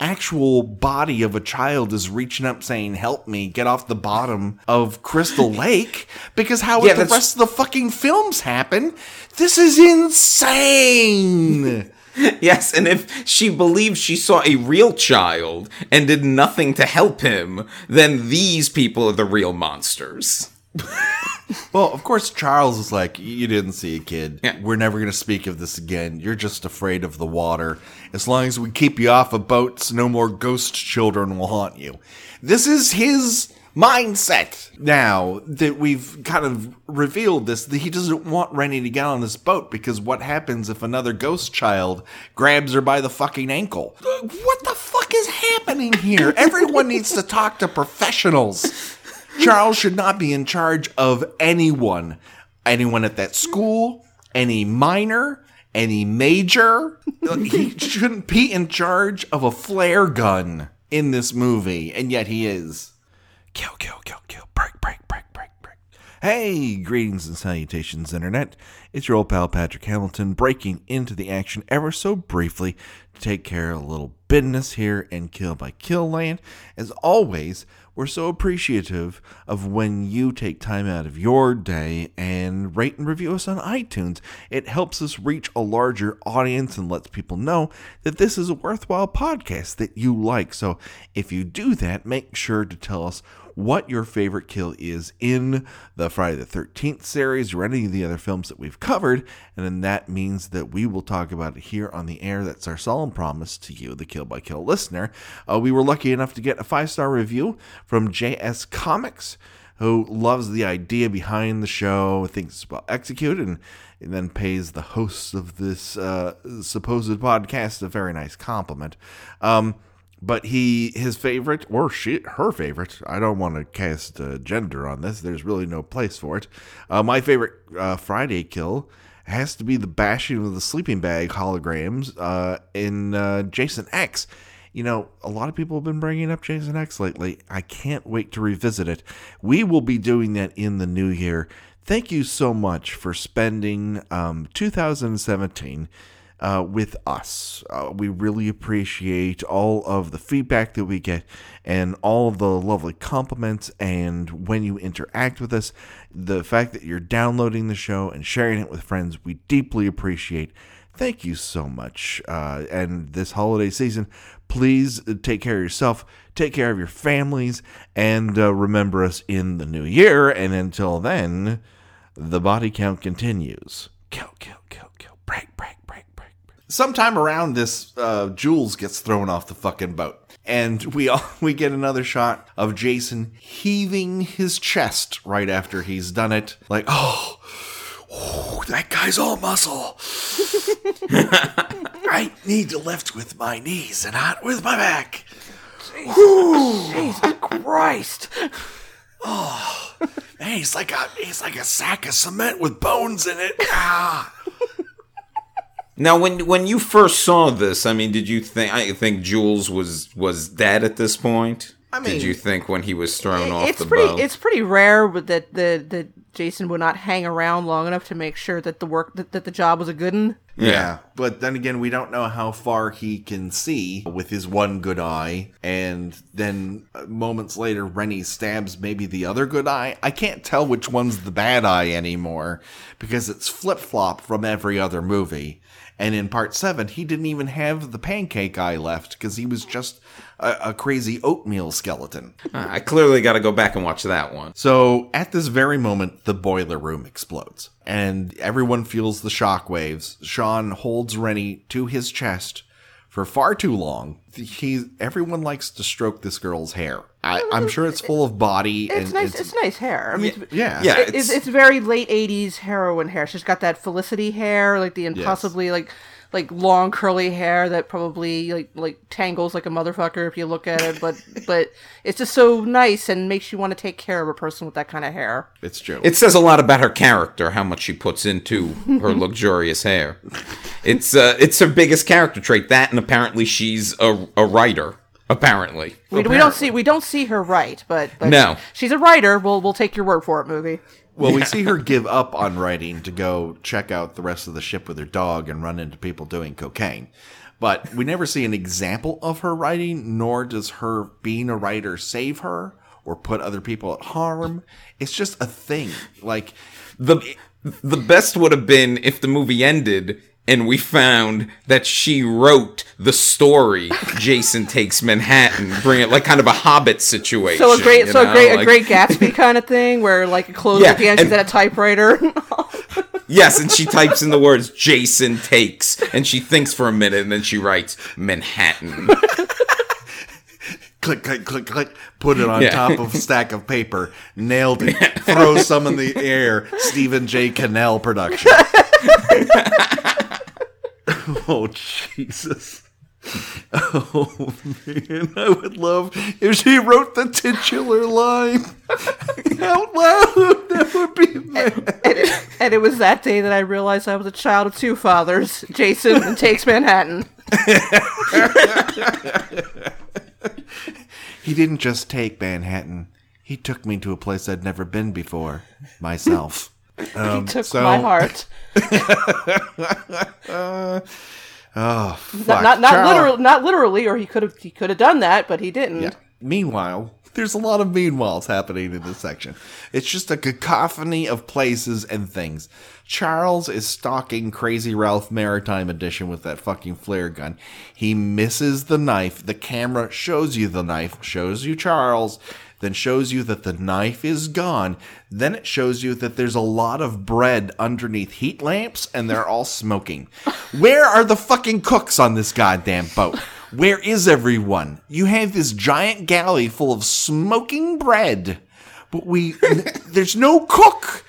actual body of a child is reaching up saying, Help me get off the bottom of Crystal Lake. Because how Yeah, would the rest of the fucking films happen? This is insane. Yes, and if she believed she saw a real child and did nothing to help him, then these people are the real monsters. well, of course, Charles is like, You didn't see a kid. Yeah. We're never going to speak of this again. You're just afraid of the water. As long as we keep you off of boats, no more ghost children will haunt you. This is his mindset now that we've kind of revealed this that he doesn't want Rennie to get on this boat because what happens if another ghost child grabs her by the fucking ankle? What the fuck is happening here? Everyone needs to talk to professionals. Charles should not be in charge of anyone. Anyone at that school, any minor, any major. he shouldn't be in charge of a flare gun in this movie, and yet he is. Kill, kill, kill, kill. Break, break, break, break, break. Hey, greetings and salutations, Internet. It's your old pal Patrick Hamilton breaking into the action ever so briefly to take care of a little business here in Kill by Kill Land. As always, we're so appreciative of when you take time out of your day and rate and review us on iTunes. It helps us reach a larger audience and lets people know that this is a worthwhile podcast that you like. So if you do that, make sure to tell us what your favorite kill is in the Friday the 13th series or any of the other films that we've covered. And then that means that we will talk about it here on the air. That's our solemn promise to you, the Kill by Kill listener. Uh, we were lucky enough to get a five star review from JS Comics. Who loves the idea behind the show, thinks it's well executed, and, and then pays the hosts of this uh, supposed podcast a very nice compliment. Um, but he his favorite or she her favorite i don't want to cast uh, gender on this there's really no place for it. Uh, my favorite uh, friday kill has to be the bashing of the sleeping bag holograms uh, in uh, jason x. You know a lot of people have been bringing up jason x lately. I can't wait to revisit it. We will be doing that in the new year. Thank you so much for spending um, 2017 uh, with us. Uh, we really appreciate all of the feedback that we get and all of the lovely compliments. And when you interact with us, the fact that you're downloading the show and sharing it with friends, we deeply appreciate. Thank you so much. Uh, and this holiday season, please take care of yourself, take care of your families, and uh, remember us in the new year. And until then, the body count continues. Kill, kill, kill, kill. Break, break, break, break. Sometime around this, uh, Jules gets thrown off the fucking boat. And we all, we get another shot of Jason heaving his chest right after he's done it. Like, oh, oh, that guy's all muscle. I need to lift with my knees and not with my back. Jesus Christ! Oh, Man, he's like a he's like a sack of cement with bones in it. Ah. Now, when when you first saw this, I mean, did you think? I think Jules was was dead at this point. I mean- did you think when he was thrown off It's the pretty. boat? It's pretty rare that the that Jason would not hang around long enough to make sure that the work that, that the job was a good one. Yeah, but then again, we don't know how far he can see with his one good eye, and then uh, moments later, Rennie stabs maybe the other good eye. I can't tell which one's the bad eye anymore because it's flip flop from every other movie. And in part seven, he didn't even have the pancake eye left because he was just a, a crazy oatmeal skeleton. Ah, I clearly got to go back and watch that one. So at this very moment, the boiler room explodes, and everyone feels the shock waves. Sean holds Rennie to his chest for far too long. He, everyone likes to stroke this girl's hair. I, I'm sure it's full of body. It's and nice. It's, nice hair. I mean, it's, yeah, Yeah, it's, it's very late '80s heroin hair. She's got that Felicity hair, like the impossibly like like long curly hair that probably like like tangles like a motherfucker if you look at it. But but it's just so nice and makes you want to take care of a person with that kind of hair. It's true. It says a lot about her character, how much she puts into her luxurious hair. It's uh, it's her biggest character trait. That, and apparently she's a, a writer. Apparently, We, we don't see we don't see her write, but, but No. she's a writer. We'll we'll take your word for it, movie. Well, we see her give up on writing to go check out the rest of the ship with her dog and run into people doing cocaine. But we never see an example of her writing, nor does her being a writer save her or put other people at harm. It's just a thing. Like, the the best would have been if the movie ended and we found that she wrote the story jason takes manhattan bring it like kind of a hobbit situation So a great, you so a know? great, a great Gatsby kind of thing, where like it closes Yeah, at the end. She's at a typewriter. yes and she types in the words jason takes and she thinks for a minute and then she writes manhattan click, click, click, click, put it on Yeah. top of a stack of paper, nailed it, throw some in the air, Stephen J. Cannell production. oh, Jesus. Oh, man, I would love if she wrote the titular line out loud. That would be mad. and, it, and it was that day that I realized I was a child of two fathers, Jason and Takes Manhattan. He didn't just take Manhattan, he took me to a place I'd never been before, myself. Um, Took so- my heart. Oh, fuck. Not not, not literally, not literally, or he could have he could have done that, but he didn't. Yeah. Meanwhile, there's a lot of meanwhiles happening in this section. It's just a cacophony of places and things. Charles is stalking Crazy Ralph Maritime Edition with that fucking flare gun. He misses the knife. The camera shows you the knife, shows you Charles, then shows you that the knife is gone. Then it shows you that there's a lot of bread underneath heat lamps and they're all smoking. Where are the fucking cooks on this goddamn boat? Where is everyone? You have this giant galley full of smoking bread, but we there's no cook.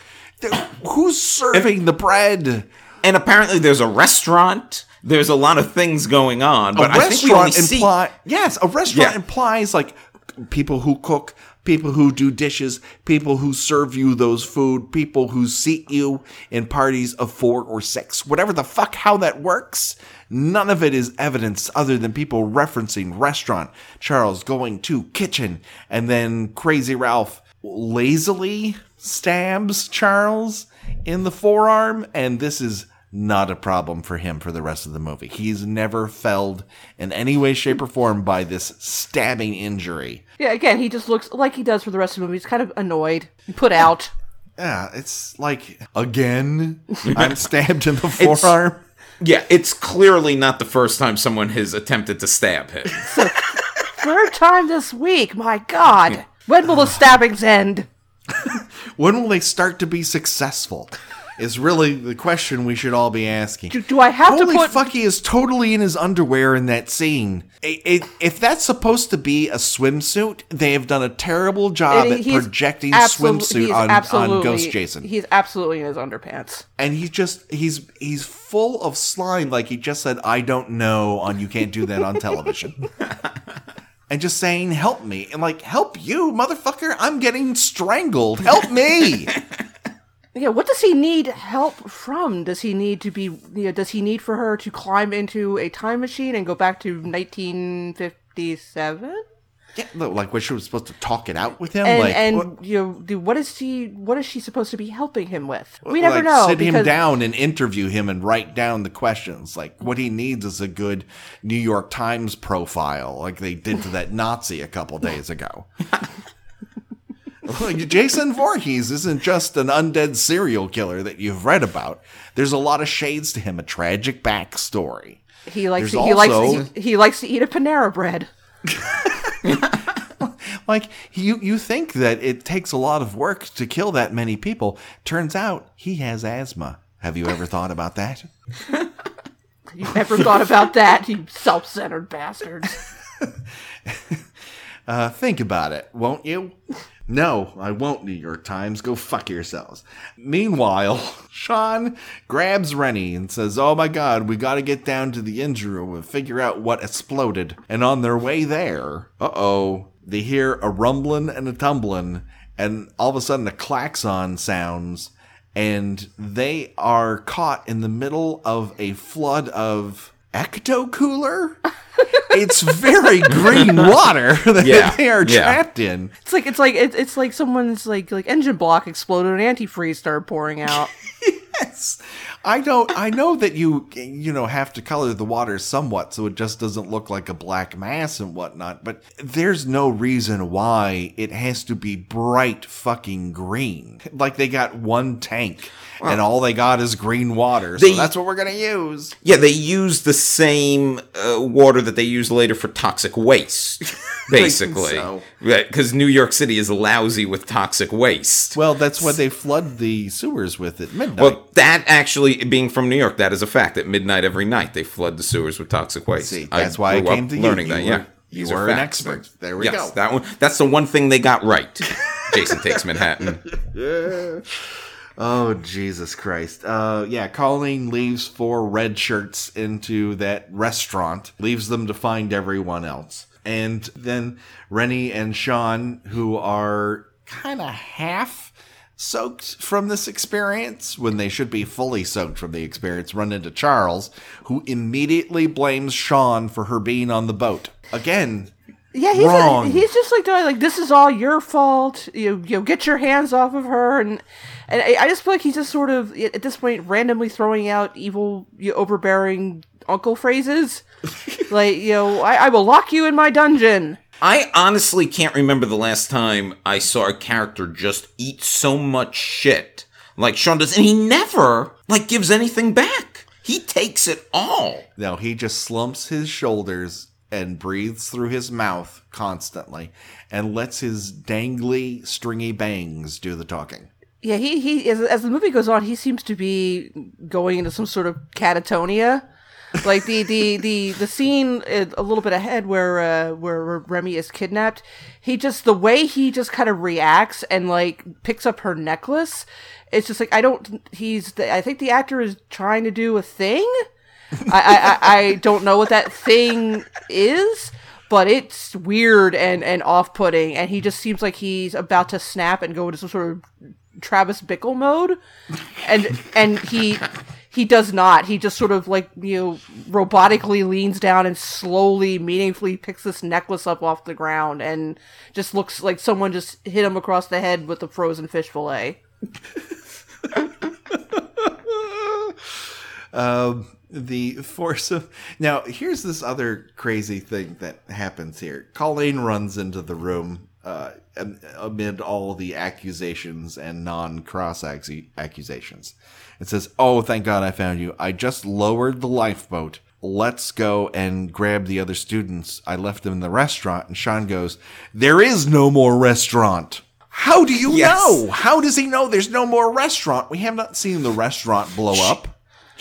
Who's serving the bread? and apparently there's a restaurant there's a lot of things going on but a i think we only restaurant see imply yes, a restaurant Yeah. implies like people who cook, people who do dishes, people who serve you those food, people who seat you in parties of four or six, whatever the fuck how that works. None of it is evidence other than people referencing restaurant, Charles going to kitchen, and then Crazy Ralph lazily stabs Charles in the forearm, and this is not a problem for him for the rest of the movie. He's never felled in any way, shape, or form by this stabbing injury. Yeah, again, he just looks like he does for the rest of the movie. He's kind of annoyed, put out. Yeah, it's like again, I'm stabbed in the forearm. Yeah, it's clearly not the first time someone has attempted to stab him. Third time this week. My God, when will the stabbings end? When will they start to be successful? Is really the question we should all be asking. Do, do I have Holy to put? fuck, he is totally in his underwear in that scene. I- I- if that's supposed to be a swimsuit, they have done a terrible job And at projecting absolu- swimsuit on, on Ghost Jason. He's absolutely in his underpants. and he's just he's he's full of slime like he just said i don't know on you can't do that on television and just saying help me and like help you motherfucker i'm getting strangled help me Yeah, what does he need help from? Does he need to be? You know, does he need for her to climb into a time machine and go back to 1957? yeah, like what she was supposed to talk it out with him And like and what- you know, the- what is he? What is she supposed to be helping him with? We never like, know sit him down and interview him and write down the questions like what he needs is a good new york times profile like they did to that nazi a couple days ago Jason Voorhees isn't just an undead serial killer that you've read about. There's a lot of shades to him, a tragic backstory. he likes to, he likes he, he likes to eat a Panera bread. Like you, you think that it takes a lot of work to kill that many people. Turns out he has asthma. Have you ever thought about that? You never thought about that, you self-centered bastards. Uh, think about it, won't you? No, I won't, New York Times. Go fuck yourselves. Meanwhile, Sean grabs Rennie and says, Oh my god, we gotta get down to the engine room and figure out what exploded. And on their way there, uh oh, they hear a rumbling and a tumbling, and all of a sudden a klaxon sounds, and they are caught in the middle of a flood of ecto cooler. it's very green water that Yeah, they are yeah. trapped in. It's like it's like it's, it's like someone's like like engine block exploded and antifreeze started pouring out. Yes. I don't I know that you you know have to color the water somewhat so it just doesn't look like a black mass and whatnot, but there's no reason why it has to be bright fucking green. Like they got one tank and all they got is green water. So that's what we're gonna use. Yeah, they use the same uh, water that they use later for toxic waste, basically. so. Because New York City is lousy with toxic waste. Well, that's why they flood the sewers with at midnight. Well, that actually, being from New York, that is a fact. At midnight every night, they flood the sewers with toxic waste. See, that's why I grew up came to you. learning You that. were- yeah, you These are were an facts. expert. There we yes, go. That one. That's the one thing they got right. Jason takes Manhattan. Oh Jesus Christ! Uh, yeah, Colleen leaves four red shirts into that restaurant, leaves them to find everyone else, and then Rennie and Sean, who are kind of half soaked from this experience when they should be fully soaked from the experience, run into Charles, who immediately blames Sean for her being on the boat again. Yeah, he's Wrong. he's just like doing like this is all your fault. You you know, get your hands off of her, and and I, I just feel like he's just sort of at this point randomly throwing out evil, you know, overbearing uncle phrases, like you know I, I will lock you in my dungeon. I honestly can't remember the last time I saw a character just eat so much shit like Sean does, and he never like gives anything back. He takes it all. No, he just slumps his shoulders and breathes through his mouth constantly and lets his dangly, stringy bangs do the talking. Yeah, he he as, as the movie goes on, he seems to be going into some sort of catatonia. like the the the the scene a little bit ahead where uh where Rennie is kidnapped, he just the way he just kind of reacts and like picks up her necklace. It's just like I don't. He's. I think the actor is trying to do a thing. I, I I don't know what that thing is, but it's weird and and off putting, and he just seems like he's about to snap and go into some sort of Travis Bickle mode, and and he he does not. He just sort of like you know robotically leans down and slowly, meaningfully picks this necklace up off the ground, and just looks like someone just hit him across the head with a frozen fish fillet. Um, the force of now here's this other crazy thing that happens here. Colleen runs into the room uh, amid all the accusations and non-cross accusations. It says, "Oh, thank God I found you. I just lowered the lifeboat. Let's go and grab the other students. I left them in the restaurant." And Sean goes, "There is no more restaurant." How do you Yes. know? How does he know there's no more restaurant? We have not seen the restaurant blow up.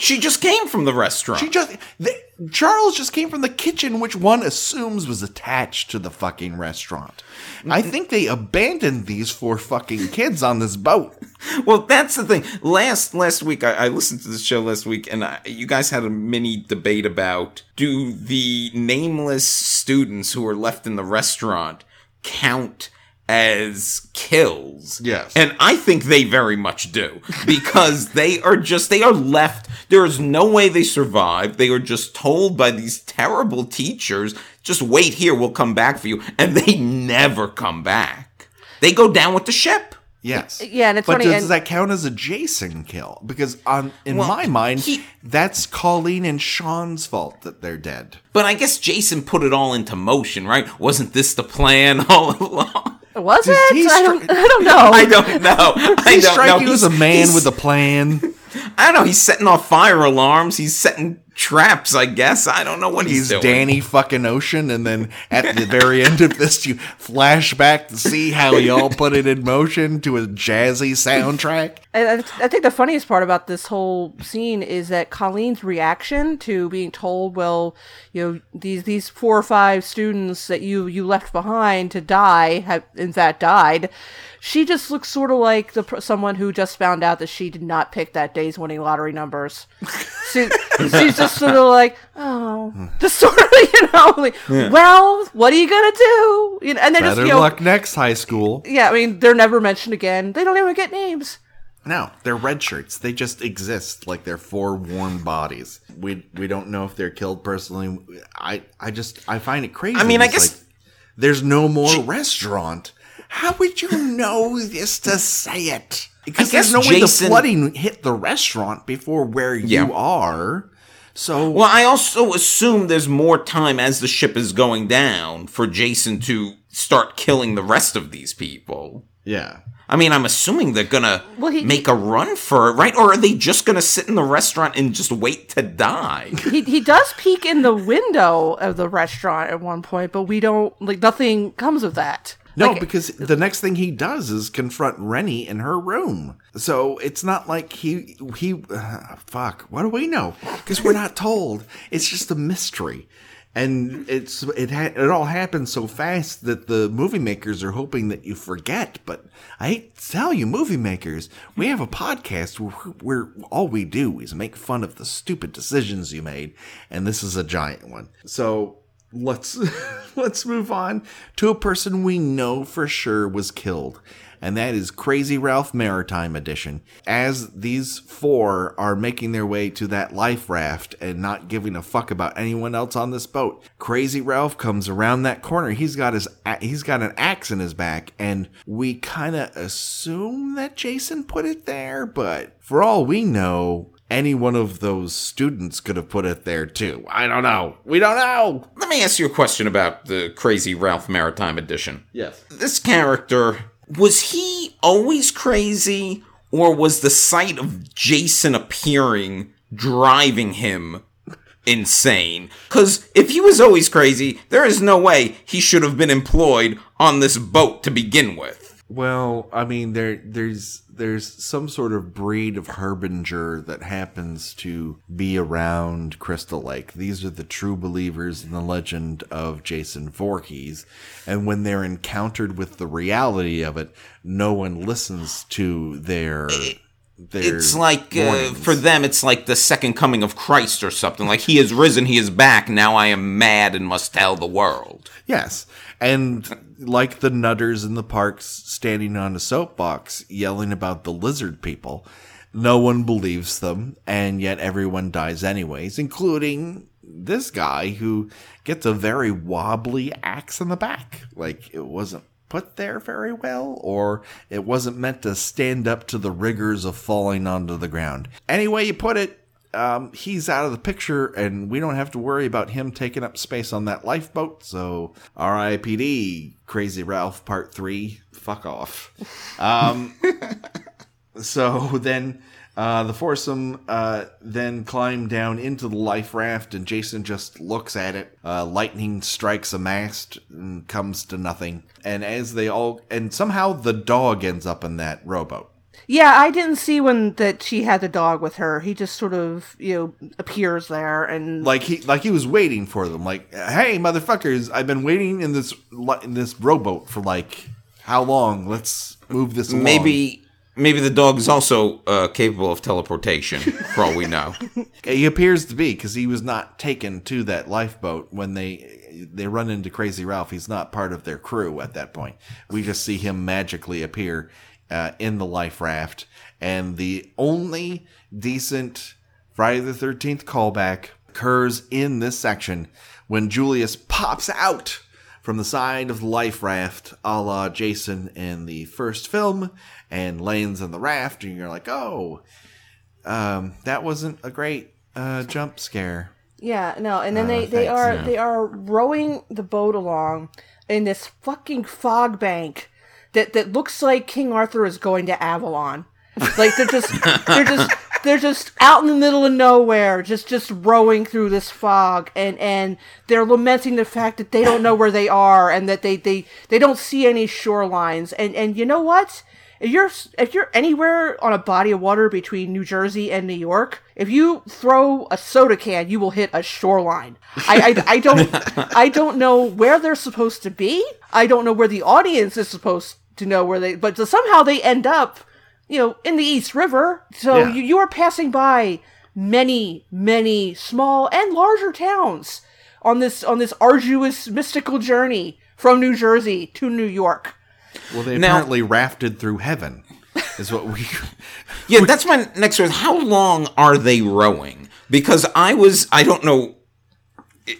She just came from the restaurant. She just the, Charles just came from the kitchen, which one assumes was attached to the fucking restaurant. I think they abandoned these four fucking kids on this boat. Well, that's the thing. Last last week, I, I listened to the show last week, and I, you guys had a mini debate about do the nameless students who were left in the restaurant count as kills? Yes. and I think they very much do because they are just they are left. There is no way they survive. They are just told by these terrible teachers, "Just wait here. We'll come back for you," and they never come back. They go down with the ship. Yes. Yeah, and it's but funny, does and- that count as a Jason kill? Because on in Well, my mind, he- that's Colleen and Sean's fault that they're dead. But I guess Jason put it all into motion, right? Wasn't this the plan all along? Was Does it? I don't. I don't know. I don't know. I don't know. He's- a man he's- with a plan. I don't know. He's setting off fire alarms. He's setting traps. I guess. I don't know what he's, He's doing. Danny fucking Ocean, and then at the very end of this, you flash back to see how he all put it in motion to a jazzy soundtrack. I, I think the funniest part about this whole scene is that Colleen's reaction to being told, "Well, you know, these these four or five students that you you left behind to die have in fact died." She just looks sort of like the someone who just found out that she did not pick that day's winning lottery numbers. she, she's just sort of like, "Oh," just sort of, you know, like, "Well, what are you gonna do?" You know, and then just Better you know, luck next high school. yeah, I mean, they're never mentioned again. They don't even get names. No, they're red shirts. They just exist like they're four warm bodies. We we don't know if they're killed personally. I I just I find it crazy. I mean, I It's guess- like, there's no more restaurant. How would you know this to say it? Because there's no way the flooding hit the restaurant before where Yeah. you are. So Well, I also assume there's more time as the ship is going down for Jason to start killing the rest of these people. yeah. I mean, I'm assuming they're gonna Well, he- make a run for it, right? Or are they just gonna sit in the restaurant and just wait to die? he he does peek in the window of the restaurant at one point, but we don't like nothing comes of that. No, Like, because the next thing he does is confront Rennie in her room. So it's not like he he uh, fuck. What do we know? Because we're not told. It's just a mystery, and it's it ha- it all happens so fast that the movie makers are hoping that you forget. But I hate to tell you, movie makers, we have a podcast where, where all we do is make fun of the stupid decisions you made, and this is a giant one. So let's let's move on to a person we know for sure was killed and that is crazy ralph maritime edition. As these four are making their way to that life raft and not giving a fuck about anyone else on this boat crazy ralph comes around that corner. He's got his he's got an axe in his back and we kind of assume that jason put it there but for all we know any one of those students could have put it there too. I don't know. We don't know. Let me ask you a question about the crazy Ralph Maritime edition. Yes. This character, was he always crazy, or was the sight of Jason appearing driving him insane? Because if he was always crazy, there is no way he should have been employed on this boat to begin with. Well, I mean, there there's there's some sort of breed of harbinger that happens to be around Crystal Lake. These are the true believers in the legend of Jason Voorhees, and when they're encountered with the reality of it, no one listens to their. Eh, It's like, uh, for them, it's like the second coming of Christ or something. Like, he has risen, he is back, now I am mad and must tell the world. Yes. And like the nutters in the parks standing on a soapbox yelling about the lizard people, no one believes them, and yet everyone dies anyways, including this guy who gets a very wobbly axe in the back. Like it wasn't put there very well, or it wasn't meant to stand up to the rigors of falling onto the ground. Any way you put it, um, he's out of the picture, and we don't have to worry about him taking up space on that lifeboat. So, R.I.P.D. Crazy Ralph Part Three. Fuck off. Um, so then. Uh, the foursome uh, then climb down into the life raft, and Jason just looks at it. Uh, lightning strikes a mast and comes to nothing. And as they all, and somehow the dog ends up in that rowboat. Yeah, I didn't see when that she had the dog with her. He just sort of, you know, appears there and like he like he was waiting for them. Like, hey, motherfuckers, I've been waiting in this in this rowboat for like how long? Let's move this. Along. Maybe maybe the dog is also uh, capable of teleportation, for all we know. he appears to be because he was not taken to that lifeboat when they they run into Crazy Ralph. He's not part of their crew at that point. We just see him magically appear uh, in the life raft, and the only decent Friday the Thirteenth callback occurs in this section when Julius pops out from the side of the life raft, a la Jason in the first film, and lands on the raft, and you're like, oh, um, that wasn't a great uh, jump scare. Yeah, no, and then uh, they, they are they are rowing the boat along in this fucking fog bank that that looks like King Arthur is going to Avalon. Like they're just they're just they're just out in the middle of nowhere, just just rowing through this fog, and and they're lamenting the fact that they don't know where they are and that they they they don't see any shorelines. And and you know what? If you're if you're anywhere on a body of water between New Jersey and New York, if you throw a soda can, you will hit a shoreline. I, I, I don't I don't know where they're supposed to be. I don't know where the audience is supposed to know where they, but somehow they end up you know, in the East River. So yeah. you, you are passing by many, many small and larger towns on this on this arduous mystical journey from New Jersey to New York. Well, they now, apparently rafted through heaven, is what we. yeah, that's my next question. How long are they rowing? Because I was, I don't know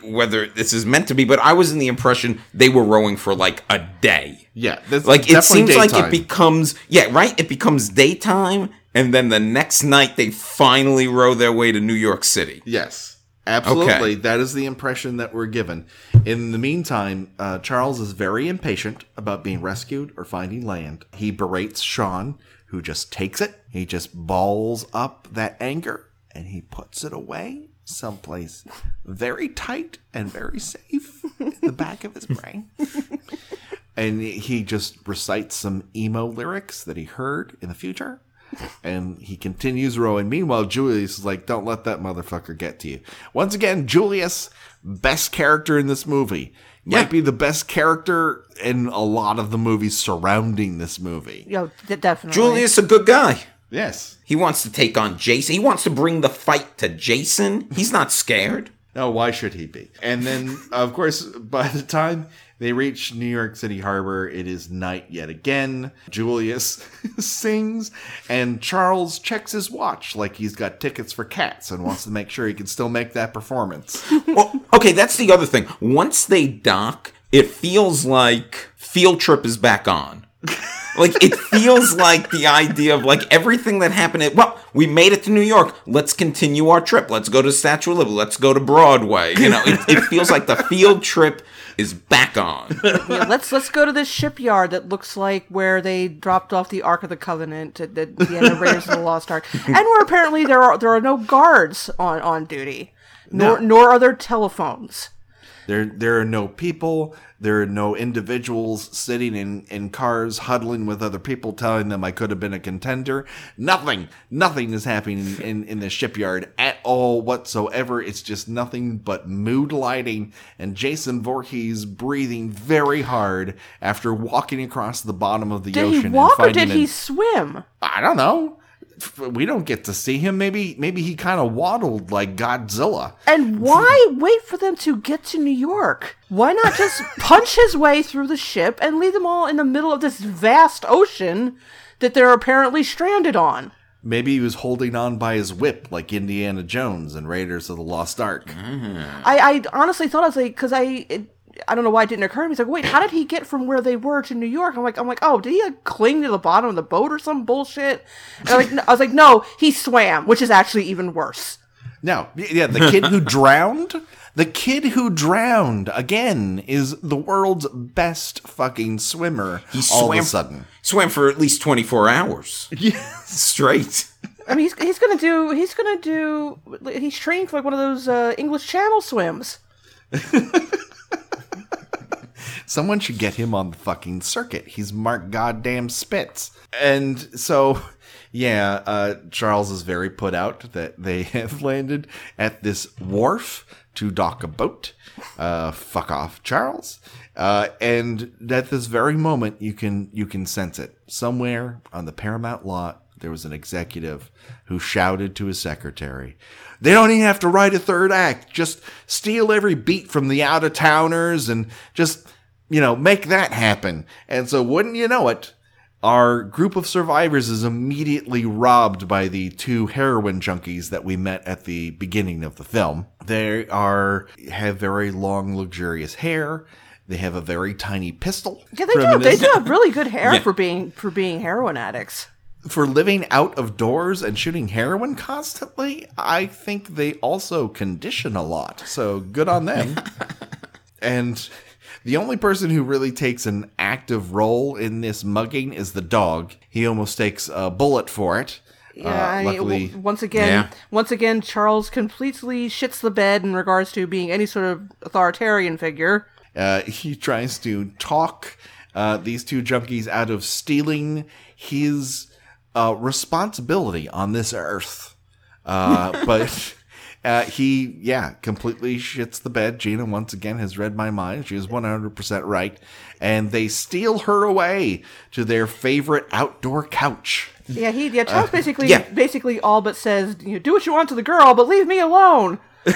whether this is meant to be, but I was in the impression they were rowing for like a day. Yeah, like it seems daytime. like it becomes yeah right. It becomes daytime, and then the next night they finally row their way to New York City. Yes, absolutely. Okay. That is the impression that we're given. In the meantime, uh, Charles is very impatient about being rescued or finding land. He berates Sean, who just takes it. He just balls up that anger and he puts it away someplace very tight and very safe in the back of his brain. and he just recites some emo lyrics that he heard in the future. And he continues rowing. Meanwhile, Julius is like, don't let that motherfucker get to you. Once again, Julius, best character in this movie. Yeah. Might be the best character in a lot of the movies surrounding this movie. Yo, definitely. Julius, a good guy. Yes. He wants to take on Jason. He wants to bring the fight to Jason. He's not scared. No, why should he be? And then, of course, by the time they reach New York City Harbor, it is night yet again. Julius sings, and Charles checks his watch like he's got tickets for cats and wants to make sure he can still make that performance. well, okay, that's the other thing. Once they dock, it feels like Field Trip is back on like it feels like the idea of like everything that happened at well we made it to new york let's continue our trip let's go to statue of liberty let's go to broadway you know it, it feels like the field trip is back on. Yeah, let's let's go to this shipyard that looks like where they dropped off the ark of the covenant at, the end of raiders of the lost ark. And where apparently there are there are no guards on on duty nor no. nor are there telephones there there are no people there are no individuals sitting in, in cars huddling with other people telling them I could have been a contender. Nothing, nothing is happening in, in the shipyard at all whatsoever. It's just nothing but mood lighting and Jason Voorhees breathing very hard after walking across the bottom of the did ocean. Did he walk or did he swim? I don't know we don't get to see him. Maybe maybe he kind of waddled like Godzilla. And why wait for them to get to New York? Why not just punch his way through the ship and leave them all in the middle of this vast ocean that they're apparently stranded on? Maybe he was holding on by his whip like Indiana Jones and Raiders of the Lost Ark. Mm. I, I honestly thought I was like, because I it, I don't know why it didn't occur to me. He's like, wait, how did he get from where they were to New York? I'm like, I'm like, oh, did he like, cling to the bottom of the boat or some bullshit? And I, like, I was like, no, he swam, which is actually even worse. No, yeah, the kid who drowned. The kid who drowned again is the world's best fucking swimmer. He all swam, of a sudden. swam for at least 24 hours Yes. straight. I mean, he's, he's gonna do. He's gonna do. He's trained for like one of those uh, English Channel swims. Someone should get him on the fucking circuit. He's Mark Goddamn Spitz. And so, yeah, uh, Charles is very put out that they have landed at this wharf to dock a boat. Uh, fuck off, Charles. Uh, and at this very moment, you can you can sense it somewhere on the Paramount lot. There was an executive who shouted to his secretary, "They don't even have to write a third act. Just steal every beat from the out of towners and just." You know, make that happen. And so, wouldn't you know it, our group of survivors is immediately robbed by the two heroin junkies that we met at the beginning of the film. They are have very long, luxurious hair. They have a very tiny pistol. Yeah, they do. They do have really good hair Yeah. for being for being heroin addicts. for living out of doors and shooting heroin constantly, I think they also condition a lot. So good on them. and the only person who really takes an active role in this mugging is the dog. He almost takes a bullet for it. Yeah, Uh, I mean, luckily, w- once again, Yeah. once again, Charles completely shits the bed in regards to being any sort of authoritarian figure. Uh, he tries to talk uh, these two junkies out of stealing his uh, responsibility on this earth. Uh, but uh, he, yeah, completely shits the bed. Gena, once again, has read my mind. She is 100% right. And they steal her away to their favorite outdoor couch. Yeah, he yeah, Charles basically yeah. basically all but says, you know, do what you want to the girl, but leave me alone. they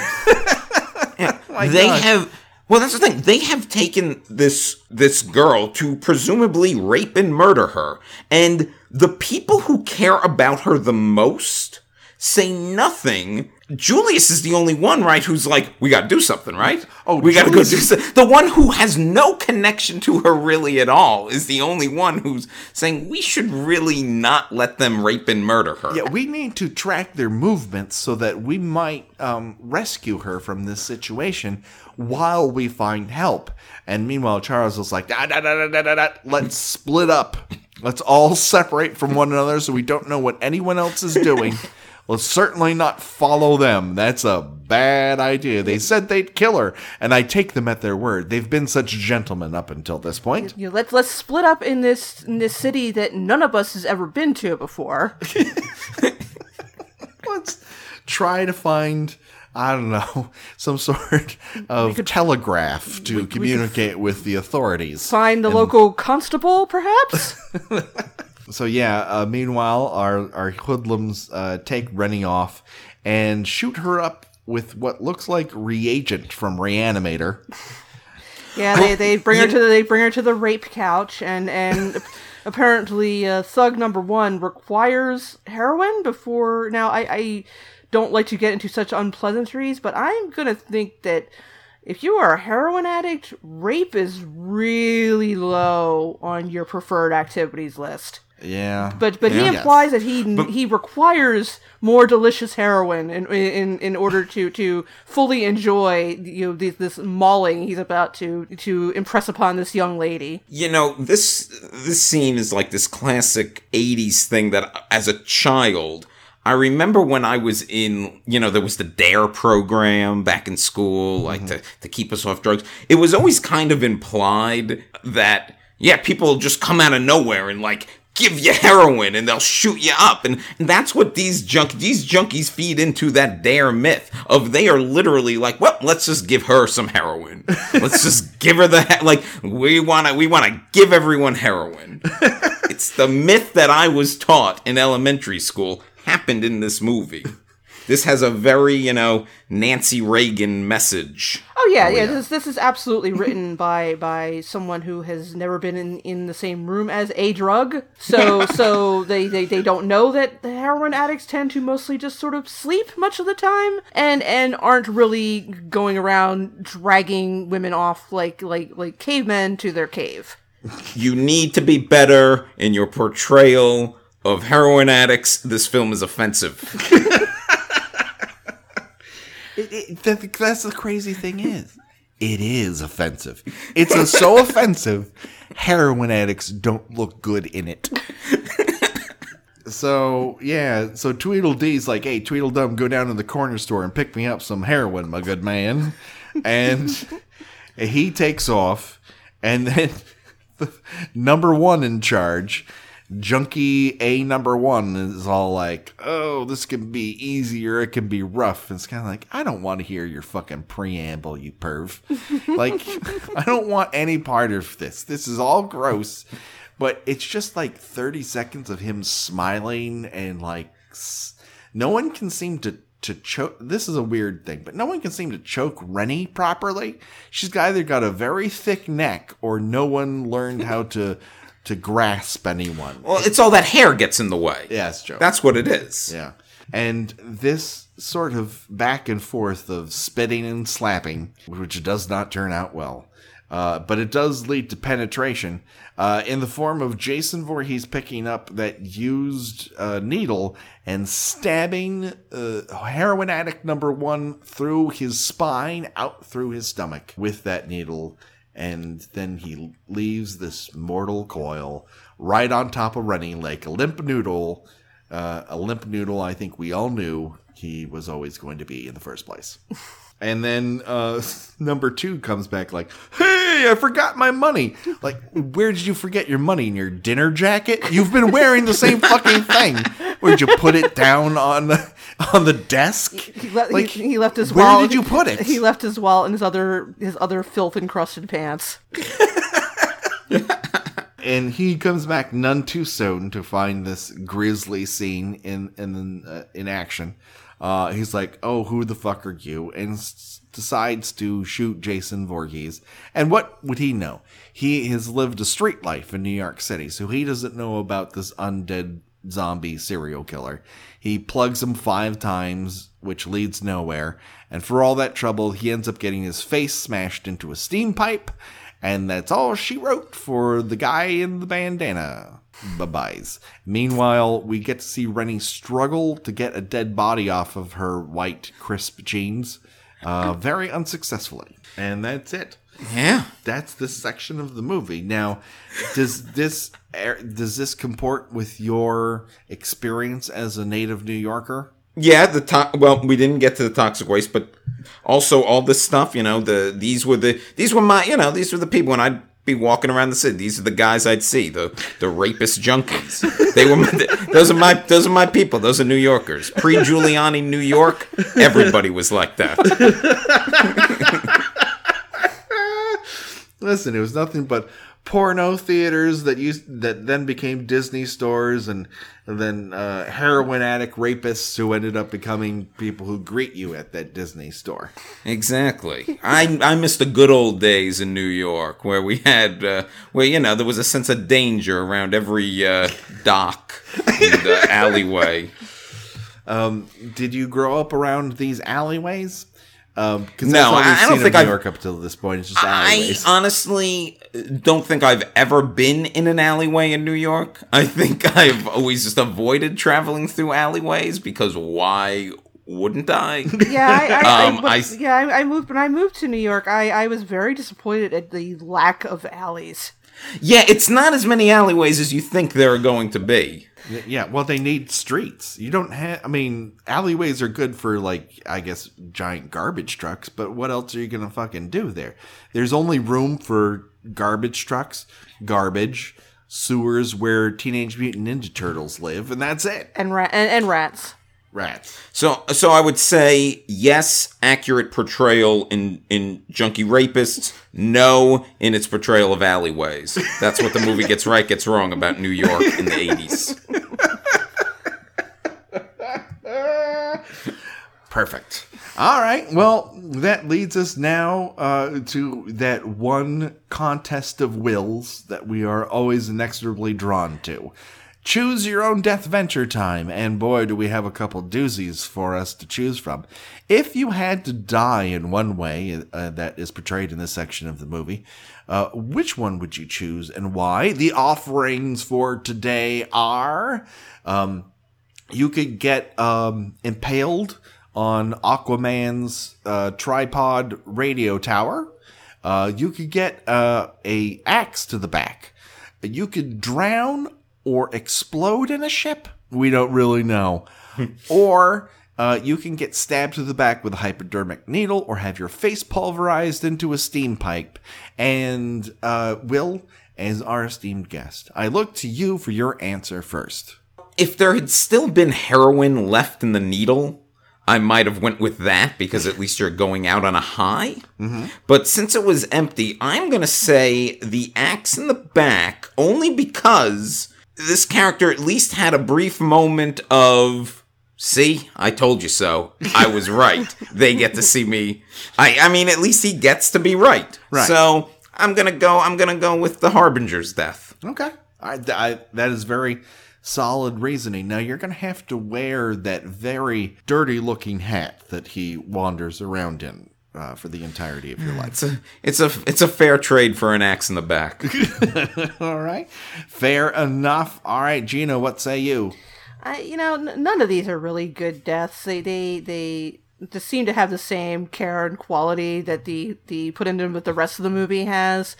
have well that's the thing they have taken this this girl to presumably rape and murder her and the people who care about her the most say nothing julius is the only one right who's like we gotta do something right Oh, we gotta go Julius do something the one who has no connection to her really at all is the only one who's saying we should really not let them rape and murder her Yeah, we need to track their movements so that we might um, rescue her from this situation while we find help. And meanwhile, Charles is like, da, da, da, da, da, da. let's split up. Let's all separate from one another so we don't know what anyone else is doing. Let's certainly not follow them. That's a bad idea. They said they'd kill her, and I take them at their word. They've been such gentlemen up until this point. You know, let's let's split up in this in this city that none of us has ever been to before. let's try to find I don't know some sort of could, telegraph to communicate with the authorities. Find the local constable, perhaps. So yeah. Uh, meanwhile, our our hoodlums uh, take Rennie off and shoot her up with what looks like reagent from Reanimator. Yeah, they, they bring her to the, they bring her to the rape couch, and and apparently uh, thug number one requires heroin before. Now I, I don't like to get into such unpleasantries, but I'm gonna think that if you are a heroin addict, rape is really low on your preferred activities list. Yeah, But but he Yeah. implies that he he requires more delicious heroin in in, in order to, to fully enjoy you know this, this mauling he's about to to impress upon this young lady. you know this this scene is like this classic 80s thing that as a child I remember when I was in, you know, there was the DARE program back in school, like mm-hmm. to, to keep us off drugs. It was always kind of implied that, yeah, people just come out of nowhere and like give you heroin and they'll shoot you up. And, and that's what these junk, these junkies feed into that DARE myth of they are literally like, well, let's just give her some heroin. Let's just give her the, he- like, we want to, we want to give everyone heroin. it's the myth that I was taught in elementary school happened in this movie. This has a very, you know, Nancy Reagan message. Oh yeah, oh, yeah. This this is absolutely written by by someone who has never been in, in the same room as a drug. So so they, they they don't know that the heroin addicts tend to mostly just sort of sleep much of the time and and aren't really going around dragging women off like like like cavemen to their cave. You need to be better in your portrayal of heroin addicts. This film is offensive. It, it, that, that's the crazy thing is, it is offensive. It's a, so offensive. Heroin addicts don't look good in it. So yeah, so Tweedledee's like, "Hey, Tweedledum, go down to the corner store and pick me up some heroin, my good man." And he takes off, and then the number one in charge, Junkie A number one, is all like, "Oh, this can be easier. It can be rough." It's kind of like, I don't want to hear your fucking preamble, you perv. like, I don't want any part of this. This is all gross but it's just like 30 seconds of him smiling and like no one can seem to to choke this is a weird thing but no one can seem to choke rennie properly she's either got a very thick neck or no one learned how to to grasp anyone Well, it's all that hair gets in the way. yes joe That's what it is. yeah. And this sort of back and forth of spitting and slapping, which does not turn out well, uh, but it does lead to penetration uh, in the form of Jason Voorhees picking up that used uh, needle and stabbing uh, heroin addict number one through his spine, out through his stomach with that needle. And then he leaves this mortal coil right on top of Rennie like a limp noodle uh, a limp noodle I think we all knew he was always going to be in the first place. And then uh, number two comes back like, "Hey, I forgot my money." Like, where did you forget your money in your dinner jacket? You've been wearing the same fucking thing. Where'd you put it down on the on the desk? He, le- Like, he, he left his wallet. where wallet. did you put it? He left his wallet in his other his other filth encrusted pants. and he comes back none too soon to find this grisly scene in in uh, in action. Uh, he's like, "Oh, who the fuck are you?" and s- decides to shoot Jason Voorhees. And what would he know? He has lived a street life in New York City, so he doesn't know about this undead zombie serial killer. He plugs him five times, which leads nowhere. And for all that trouble, he ends up getting his face smashed into a steam pipe. And that's all she wrote for the guy in the bandana. Bye byes. Meanwhile, we get to see Rennie struggle to get a dead body off of her white, crisp jeans, uh, very unsuccessfully. And that's it Yeah. that's this section of the movie. Now, does this er, does this comport with your experience as a native New Yorker? Yeah, the to- well, we didn't get to the toxic waste, but also all this stuff. You know, the these were the these were my you know these were the people when I'd be walking around the city. These are the guys I'd see the the rapist junkies. They were those are my those are my people. Those are New Yorkers. Pre Giuliani New York, everybody was like that. Listen, it was nothing but porno theaters that used that then became Disney stores, and, and then uh, heroin addict rapists who ended up becoming people who greet you at that Disney store. Exactly. I I miss the good old days in New York where we had uh, where you know there was a sense of danger around every uh, dock and uh, alleyway. Did you grow up around these alleyways? Um, 'cause No, that's all we've I- I don't think New I've- York up till this point. It's just I honestly don't think I've ever been in an alleyway in New York. I think I've always just avoided traveling through alleyways because why wouldn't I? Yeah, I, I, Um, I, but- I s- yeah, I, I moved when I moved to New York. I, I was very disappointed at the lack of alleys. Yeah, it's not as many alleyways as you think there are going to be. Yeah, well, they need streets. You don't have. I mean, alleyways are good for like, I guess, giant garbage trucks. But what else are you gonna fucking do there? There's only room for garbage trucks, garbage, sewers where Teenage Mutant Ninja Turtles live, and that's it. And, ra- and, and rats. Rats. So, so I would say yes, accurate portrayal in in junkie rapists. No, in its portrayal of alleyways. That's what the movie gets right, gets wrong about New York in the eighties. Perfect. All right. Well, that leads us now uh, to that one contest of wills that we are always inexorably drawn to. Choose your own death venture time, and boy, do we have a couple doozies for us to choose from. If you had to die in one way uh, that is portrayed in this section of the movie, uh, which one would you choose and why? The offerings for today are. Um, you could get um, impaled on Aquaman's uh, tripod radio tower. Uh, you could get uh, a axe to the back. You could drown or explode in a ship. We don't really know. or uh, you can get stabbed to the back with a hypodermic needle or have your face pulverized into a steam pipe. And uh, Will, as our esteemed guest, I look to you for your answer first. If there had still been heroin left in the needle, I might have went with that because at least you're going out on a high. But since it was empty, I'm gonna say the axe in the back only because this character at least had a brief moment of see i told you so i was right they get to see me i i mean at least he gets to be right Right. so i'm gonna go i'm gonna go with the harbinger's death Okay. I, I, that is very solid reasoning. Now, you're going to have to wear that very dirty looking hat that he wanders around in uh, for the entirety of your life. it's a it's a it's a fair trade for an axe in the back All right. Fair enough. All right, Gena, what say you? I, you know, n- none of these are really good deaths. They they they just seem to have the same care and quality that the the put into with the rest of the movie has.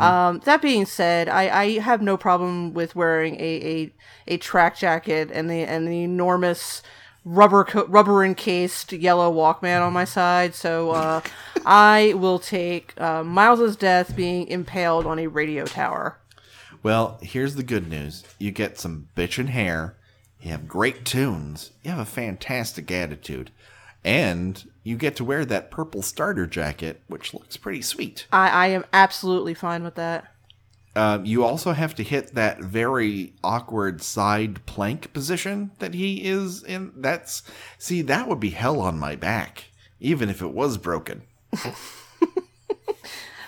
Um, that being said, I, I have no problem with wearing a, a, a track jacket and the and the enormous rubber co- rubber encased yellow Walkman on my side. So uh, I will take uh, Miles's death being impaled on a radio tower. Well, here's the good news you get some bitchin' hair, you have great tunes, you have a fantastic attitude, and you get to wear that purple starter jacket, which looks pretty sweet. I, I am absolutely fine with that. Um, you also have to hit that very awkward side plank position that he is in. That's see, that would be hell on my back, even if it was broken.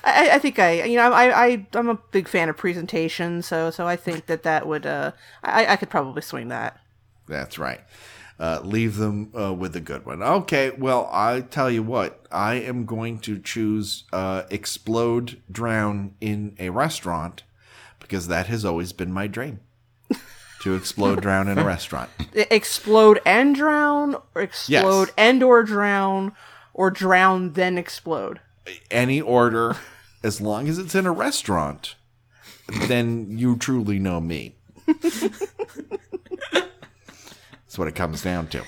I, I think I, you know, I, I, I'm a big fan of presentation, so, so I think that that would, uh, I, I could probably swing that. That's right. Uh, leave them uh, with a good one. Okay, well, I tell you what, I am going to choose uh, explode, drown in a restaurant because that has always been my dream. to explode, drown in a restaurant. Explode and drown, or explode Yes. and or drown, or drown then explode. Any order, as long as it's in a restaurant, then you truly know me. That's what it comes down to.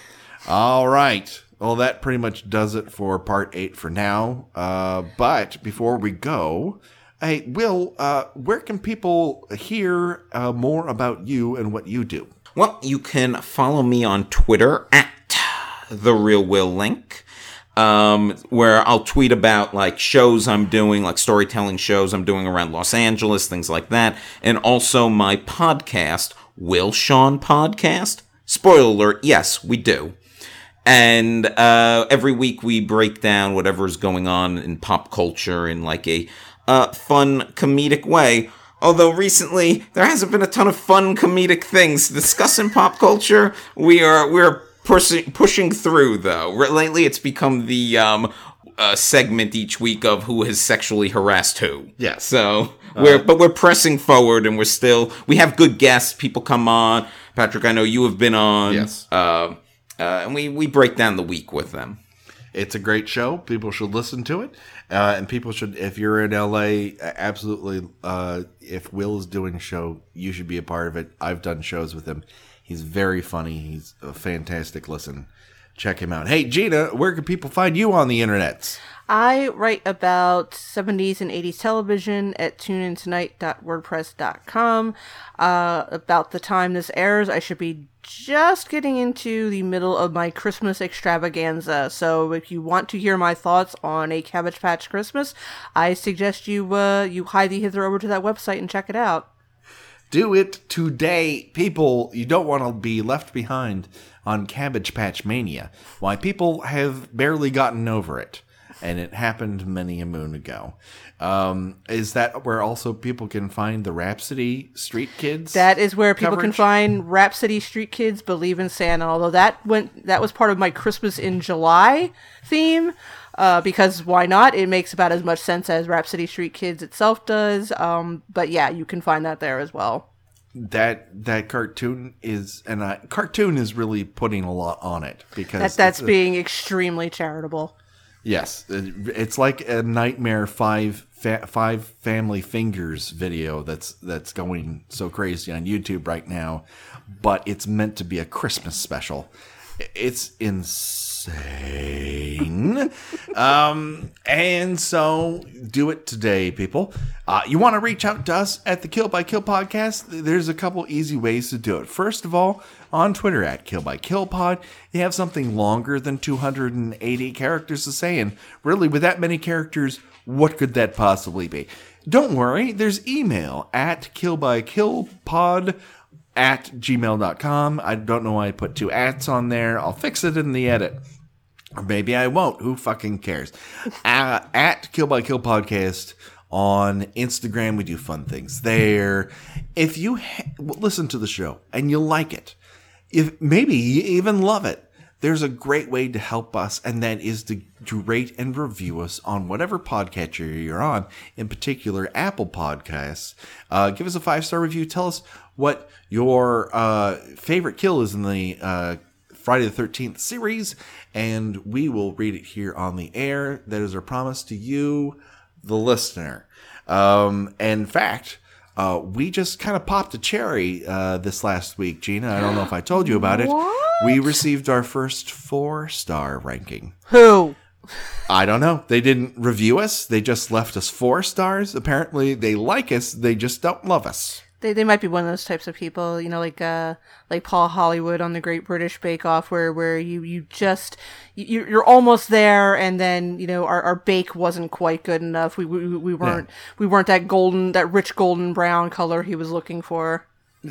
All right. Well, that pretty much does it for part eight for now. Uh, but before we go, hey, Will, uh, where can people hear uh, more about you and what you do? Well, you can follow me on Twitter at the real Will Link, um, where I'll tweet about like shows I'm doing, like storytelling shows I'm doing around Los Angeles, things like that, and also my podcast, Will Sean Podcast. Spoiler alert: yes, we do. And uh, every week we break down whatever's going on in pop culture in like a uh, fun comedic way. Although recently there hasn't been a ton of fun comedic things to discuss in pop culture, we are we're pushing pushing through though. Lately, it's become the um, uh, segment each week of who has sexually harassed who. Yeah. So we're but we're pressing forward, and we're still we have good guests. People come on. Patrick, I know you have been on. Yes. Uh, uh, and we we break down the week with them. It's a great show. People should listen to it. Uh, and people should, if you're in LA, absolutely, uh, if Will is doing a show, you should be a part of it. I've done shows with him. He's very funny. He's a fantastic listen. Check him out. Hey, Gena, where can people find you on the internet? I write about 70s and 80s television at tunintonight.wordpress.com. Uh, about the time this airs, I should be just getting into the middle of my Christmas extravaganza. So if you want to hear my thoughts on a Cabbage Patch Christmas, I suggest you uh, you highly hither over to that website and check it out. Do it today. People, you don't want to be left behind on Cabbage Patch Mania. Why, people have barely gotten over it. And it happened many a moon ago. Um, is that where also people can find the Rapsittie Street Kids? That is where people can find Rapsittie Street Kids Believe in Santa. Although that went that was part of my Christmas in July theme. Uh, because why not? It makes about as much sense as Rapsittie Street Kids itself does. Um, but yeah, you can find that there as well. that that cartoon is and I, cartoon is really putting a lot on it because That that's a- being extremely charitable. Yes. It's like a nightmare five fa- five family fingers video that's that's going so crazy on YouTube right now but it's meant to be a Christmas special. It's insane um and so do it today people. Uh, you want to reach out to us at the kill by kill podcast? There's a couple easy ways to do it. First of all on twitter at kill by kill pod you have something longer than 280 characters to say and really with that many characters what could that possibly be? Don't worry there's email at kill by kill pod at gmail.com i don't know why i put two ats on there. I'll fix it in the edit or maybe I won't. Who fucking cares? uh, at Kill by Kill Podcast on Instagram, we do fun things there. If you ha- listen to the show and you like it, if maybe you even love it, there's a great way to help us, and that is to, to rate and review us on whatever podcatcher you're on, in particular Apple Podcasts. Uh, give us a five star review. Tell us what your uh, favorite kill is in the uh, Friday the 13th series, and we will read it here on the air. That is our promise to you, the listener. Um, in fact, uh, we just kind of popped a cherry uh, this last week, Gena. I don't know if I told you about it. We received our first four star ranking. Who? I don't know. They didn't review us, they just left us four stars. Apparently, they like us, they just don't love us. They, they might be one of those types of people, you know, like uh, like Paul Hollywood on the Great British Bake Off, where where you you just you, you're almost there, and then you know our, our bake wasn't quite good enough. We we, we weren't we weren't that golden that rich golden brown color he was looking for.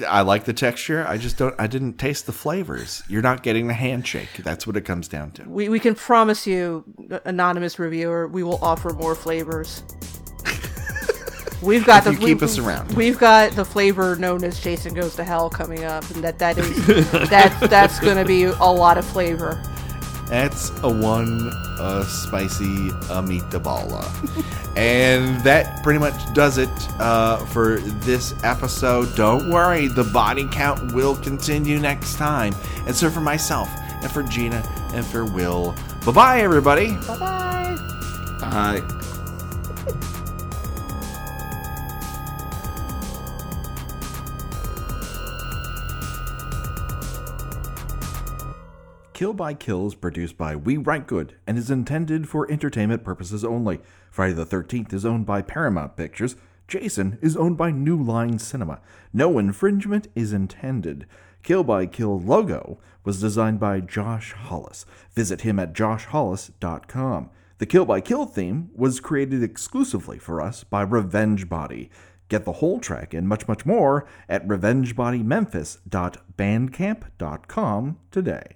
I like the texture. I just don't. I didn't taste the flavors. You're not getting the handshake. That's what it comes down to. We we can promise you, anonymous reviewer, we will offer more flavors. We've got If the you keep us around. We've got the flavor known as Jason Goes to Hell coming up, and that that is that that's going to be a lot of flavor. That's a one uh, spicy meatballa. and that pretty much does it uh, for this episode. Don't worry, the body count will continue next time. And so for myself, and for Gena, and for Will, bye bye, everybody. Bye bye. Uh, Kill by Kill is produced by We Write Good and is intended for entertainment purposes only. Friday the 13th is owned by Paramount Pictures. Jason is owned by New Line Cinema. No infringement is intended. Kill by Kill logo was designed by Josh Hollis. Visit him at joshhollis.com. The Kill by Kill theme was created exclusively for us by Revenge Body. Get the whole track and much, much more at revengebodymemphis.bandcamp.com today.